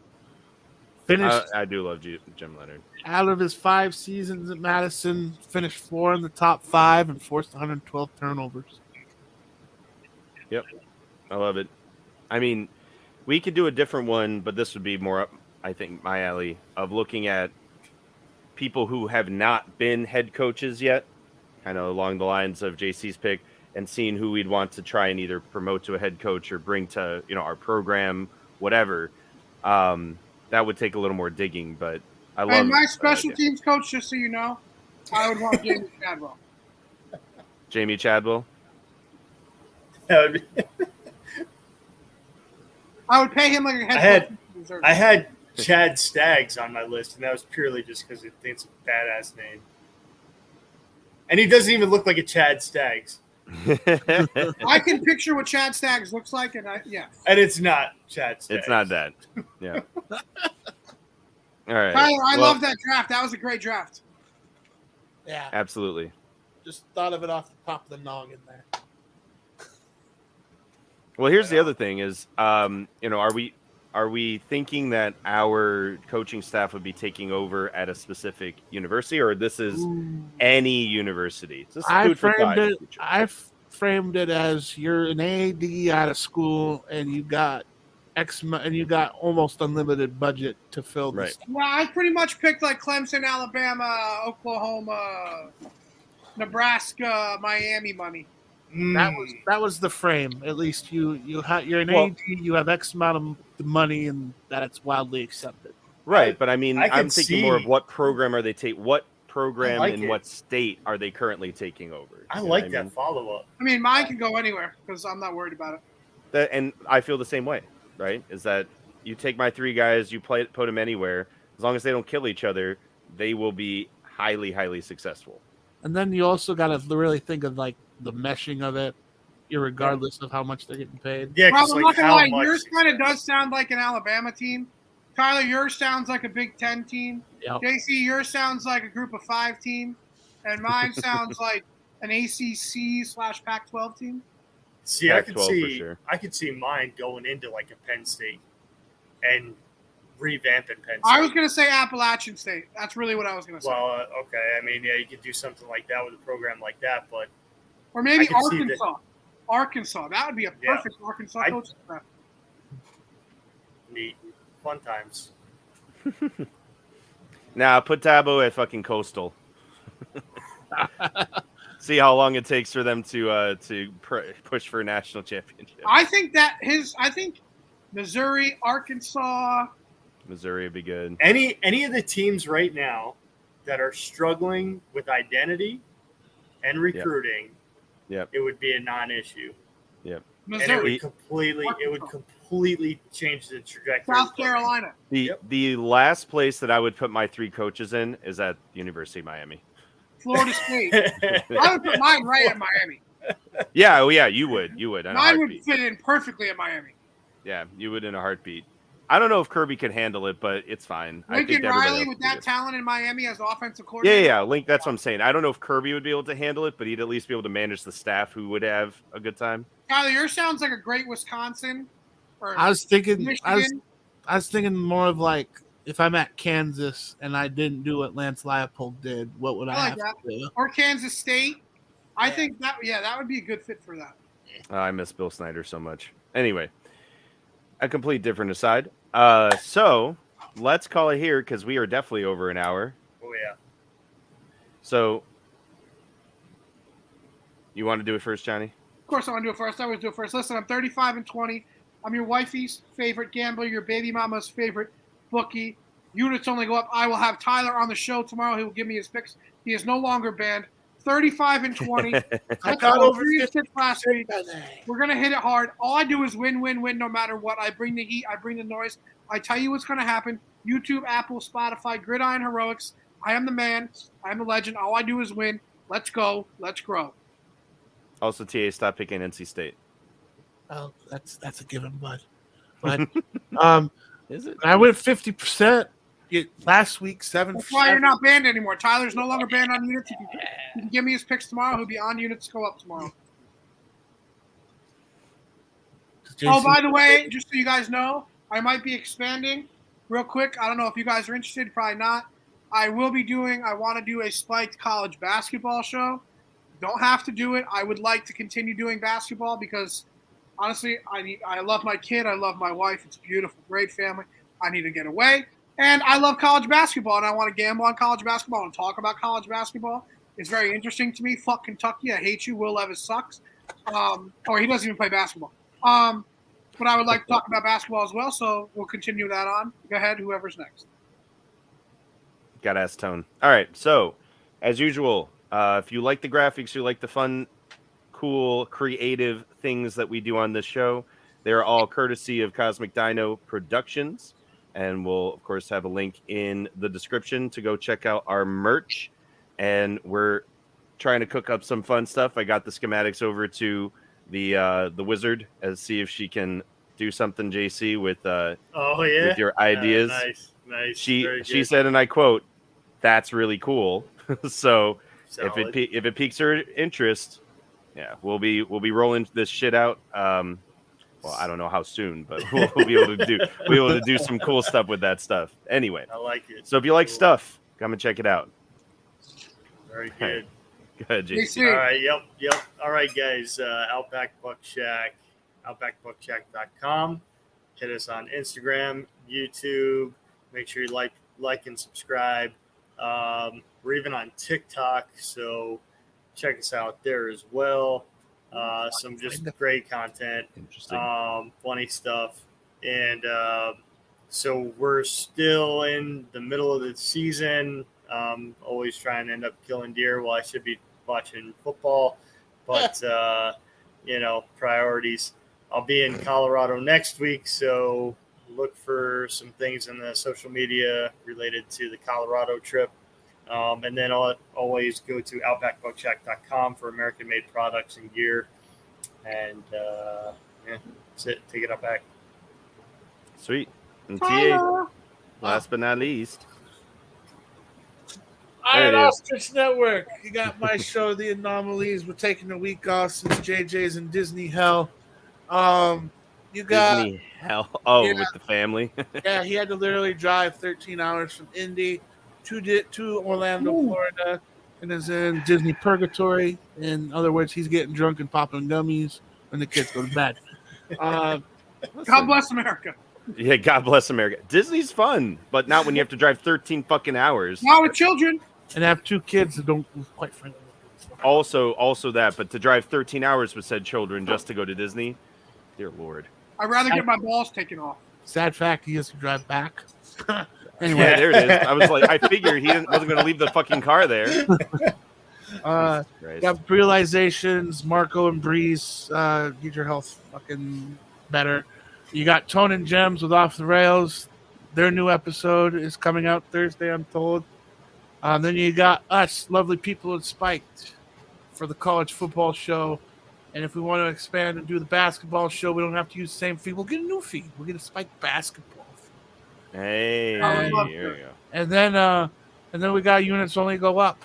Finished I, I do love Ju- Jim Leonhard. Out of his five seasons at Madison, finished four in the top five and forced 112 turnovers. Yep, I love it. I mean, we could do a different one, but this would be more up, I think, my alley of looking at people who have not been head coaches yet, kind of along the lines of JC's pick, and seeing who we'd want to try and either promote to a head coach or bring to you know our program, whatever. Um, that would take a little more digging, but I love And my special idea. teams coach, just so you know, I would want Jamey Chadwell. Jamey Chadwell. That would be- I would pay him like a head I had- coach he deserves. I had Chad Staggs on my list, and that was purely just because it's a badass name. And he doesn't even look like a Chad Staggs, I can picture what Chad Staggs looks like, and I yeah. and it's not Chad Staggs. it's not that. Yeah. All right. Tyler, I Well, love that draft. That was a great draft. Yeah, Absolutely. just thought of it off the top of the noggin there. Well, here's the other thing: is um, you know, are we are we thinking that our coaching staff would be taking over at a specific university, or this is any university? This is I food framed in it. future. I f- framed it as you're an AD out of school and you got X and you got almost unlimited budget to fill Right. this. Well, I pretty much picked like Clemson, Alabama, Oklahoma, Nebraska, Miami money. That Mm. was that was the frame. At least you you have you're an Well- AD. You have X amount of money, and that's wildly accepted. Right, but I mean, I I am could thinking more of what program are they take? What program like in it. what state are they currently taking over? I like what that mean? follow up. I mean, mine can go anywhere because I'm not worried about it. That, and I feel the same way. Right? Is that you take my three guys, you play put them anywhere, as long as they don't kill each other, they will be highly, highly successful. And then you also got to really think of like the meshing of it, regardless of how much they're getting paid. Yeah, Rob, 'cause, I'm like, not gonna lie, yours kind of does sound like an Alabama team. Tyler, yours sounds like a Big Ten team. Yep. JC, yours sounds like a Group of Five team, and mine sounds like an ACC slash Pac-12 team. See, I could Pac-12 for see, sure. I could see mine going into like a Penn State and revamping Penn State. I was gonna say Appalachian State. That's really what I was gonna say, well, uh, okay. I mean, yeah, you could do something like that with a program like that, but or maybe I could see that- Arkansas. Arkansas. That would be a Yeah. perfect Arkansas I- coach. staff. neat, fun times. Now put Dabo at fucking Coastal. See how long it takes for them to uh, to pr- push for a national championship. I think that his. I think Missouri, Arkansas. Missouri would be good. Any any of the teams right now that are struggling with identity and recruiting, Yep. it would be a non-issue, and it would completely it would completely change the trajectory. of South. Carolina. The Yep. the last place that I would put my three coaches in is at University of Miami. Florida State. I would put mine right at Miami. Yeah, oh yeah, you would, you would Mine would fit in perfectly at Miami. Yeah, you would in a heartbeat. I don't know if Kirby could handle it, but it's fine. I Lincoln think Riley with that talent in Miami as offensive Yeah, coordinator. yeah, yeah, Link. That's what I'm saying. I don't know if Kirby would be able to handle it, but he'd at least be able to manage the staff who would have a good time. Tyler, yours sounds like a great Wisconsin. Or I was thinking, I was I was thinking more of like if I'm at Kansas and I didn't do what Lance Leipold did, what would I, I like have that. to do? or Kansas State. I think that yeah, that would be a good fit for that. Oh, I miss Bill Snyder so much. Anyway, a complete different aside. Uh, so let's call it here because we are definitely over an hour. Oh yeah. So you want to do it first, Johnny? Of course, I want to do it first. I always do it first. Listen, I'm 35 and 20. I'm your wifey's favorite gambler, your baby mama's favorite bookie. Units only go up. I will have Tyler on the show tomorrow. He will give me his picks. He is no longer banned. 35 and 20. I got over Three and 50 six last week. We're gonna hit it hard. All I do is win, win, win, no matter what. I bring the heat. I bring the noise. I tell you what's gonna happen. YouTube, Apple, Spotify, Gridiron Heroics. I am the man. I am the legend. All I do is win. Let's go. Let's grow. also, TA, stop picking NC State. Oh, that's that's a given, bud. But um, Is it? I went fifty percent last week. Seven. That's why you're not banned anymore. Tyler's no longer banned on units. You can, you can give me his picks tomorrow. He'll be on units. Go up tomorrow. Oh, by the way, just so you guys know, I might be expanding real quick. I don't know if you guys are interested. Probably not. I will be doing. I want to do a spiked college basketball show. Don't have to do it. I would like to continue doing basketball because honestly, I need. I love my kid. I love my wife. It's beautiful, great family. I need to get away, and I love college basketball, and I want to gamble on college basketball and talk about college basketball. It's very interesting to me. Fuck Kentucky. I hate you. Will Levis sucks. Um, or he doesn't even play basketball. Um, but I would like to talk about basketball as well, so we'll continue that on. Go ahead, whoever's next. Got ass Tone. All right. So, as usual, uh, if you like the graphics, you like the fun, cool, creative things that we do on this show, They're all courtesy of Cosmic Dino Productions. And we'll, of course, have a link in the description to go check out our merch. And we're trying to cook up some fun stuff. I got the schematics over to the uh, the wizard and see if she can do something, JC, with uh, Oh yeah. with your ideas. nice, nice. She she said, and I quote, "That's really cool." so if it pe- if it piques her interest, yeah, we'll be we'll be rolling this shit out. Um, well, I don't know how soon, but we'll, we'll be able to do we'll be able to do some cool stuff with that stuff. Anyway, I like it. so if you like Cool. stuff, come and check it out. Very Hey. good. Go JC. JC. All right. Yep. Yep. All right, guys. Uh, Outback Buck Shack, outbackbuckshack.com. Hit us on Instagram, YouTube. Make sure you like, like, and subscribe. Um, we're even on TikTok, so check us out there as well. Uh, some just great content. Interesting. um, funny stuff. And uh, so we're still in the middle of the season. Um, always trying to end up killing deer while I should be watching football. But, uh, you know, priorities. I'll be in Colorado next week. So look for some things in the social media related to the Colorado trip. Um, and then I'll always go to outbackbuckshack.com for American made products and gear. And uh, yeah, that's it. Take it up back. Sweet. And TA, last but not least, Iron There it is. Ostrich Network. You got my show, The Anomalies. We're taking a week off since JJ's in Disney Hell. Um, you got Disney hell. Oh, Yeah. with the family. yeah. He had to literally drive 13 hours from Indy to to Orlando, Florida, and is in Disney Purgatory. In other words, he's getting drunk and popping gummies when the kids go to bed. Uh, God bless America. yeah, God bless America. Disney's fun, but not when you have to drive 13 fucking hours. Now with children. and have two kids that don't quite frankly. Also, also that, but to drive 13 hours with said children just to go to Disney, dear lord. I'd rather get my balls taken off. Sad fact, he has to drive back. Yeah, anyway, there it is. I was like, I figured he wasn't going to leave the fucking car there. uh, got realizations. Marco and Breeze, uh, get your health fucking better. You got Tone and Gems with Off the Rails. Their new episode is coming out Thursday, I'm told. Um, then you got us, lovely people at Spiked, for the college football show. And if we want to expand and do the basketball show, we don't have to use the same feed. We'll get a new feed. We'll get a Spiked basketball. Feed. Hey, I here we go. And then uh and then we got units only go up,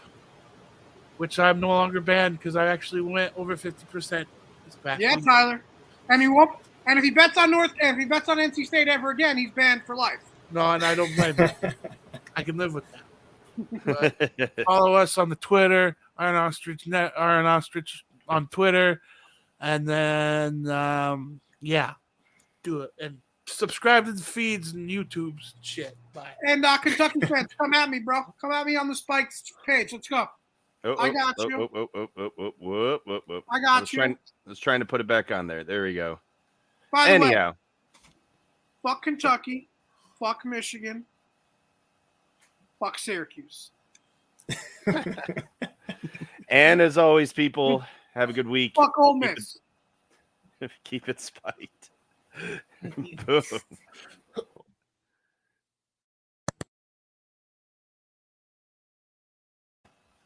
which I'm no longer banned because I actually went over fifty percent this back. Yeah, week. Tyler. And he won't. And if he bets on North, and if he bets on NC State ever again, he's banned for life. No, and I don't blame him. I can live with that. But follow us on the Twitter, Iron Ostrich Net, Iron Ostrich on Twitter, and then um yeah, do it and subscribe to the feeds and YouTube's and shit. Bye. And uh, Kentucky fans, come at me, bro. Come at me on the Spikes page. Let's go. Oh, I oh, got oh, you. oh, oh, oh, oh, oh, whoop, whoop, whoop. I I got was you. Trying, I was trying to put it back on there. There we go. By the way, Anyhow, fuck Kentucky, fuck Michigan, fuck Syracuse. and as always, people, have a good week. Fuck Ole Keep it- Miss. Keep it spiked. Boom.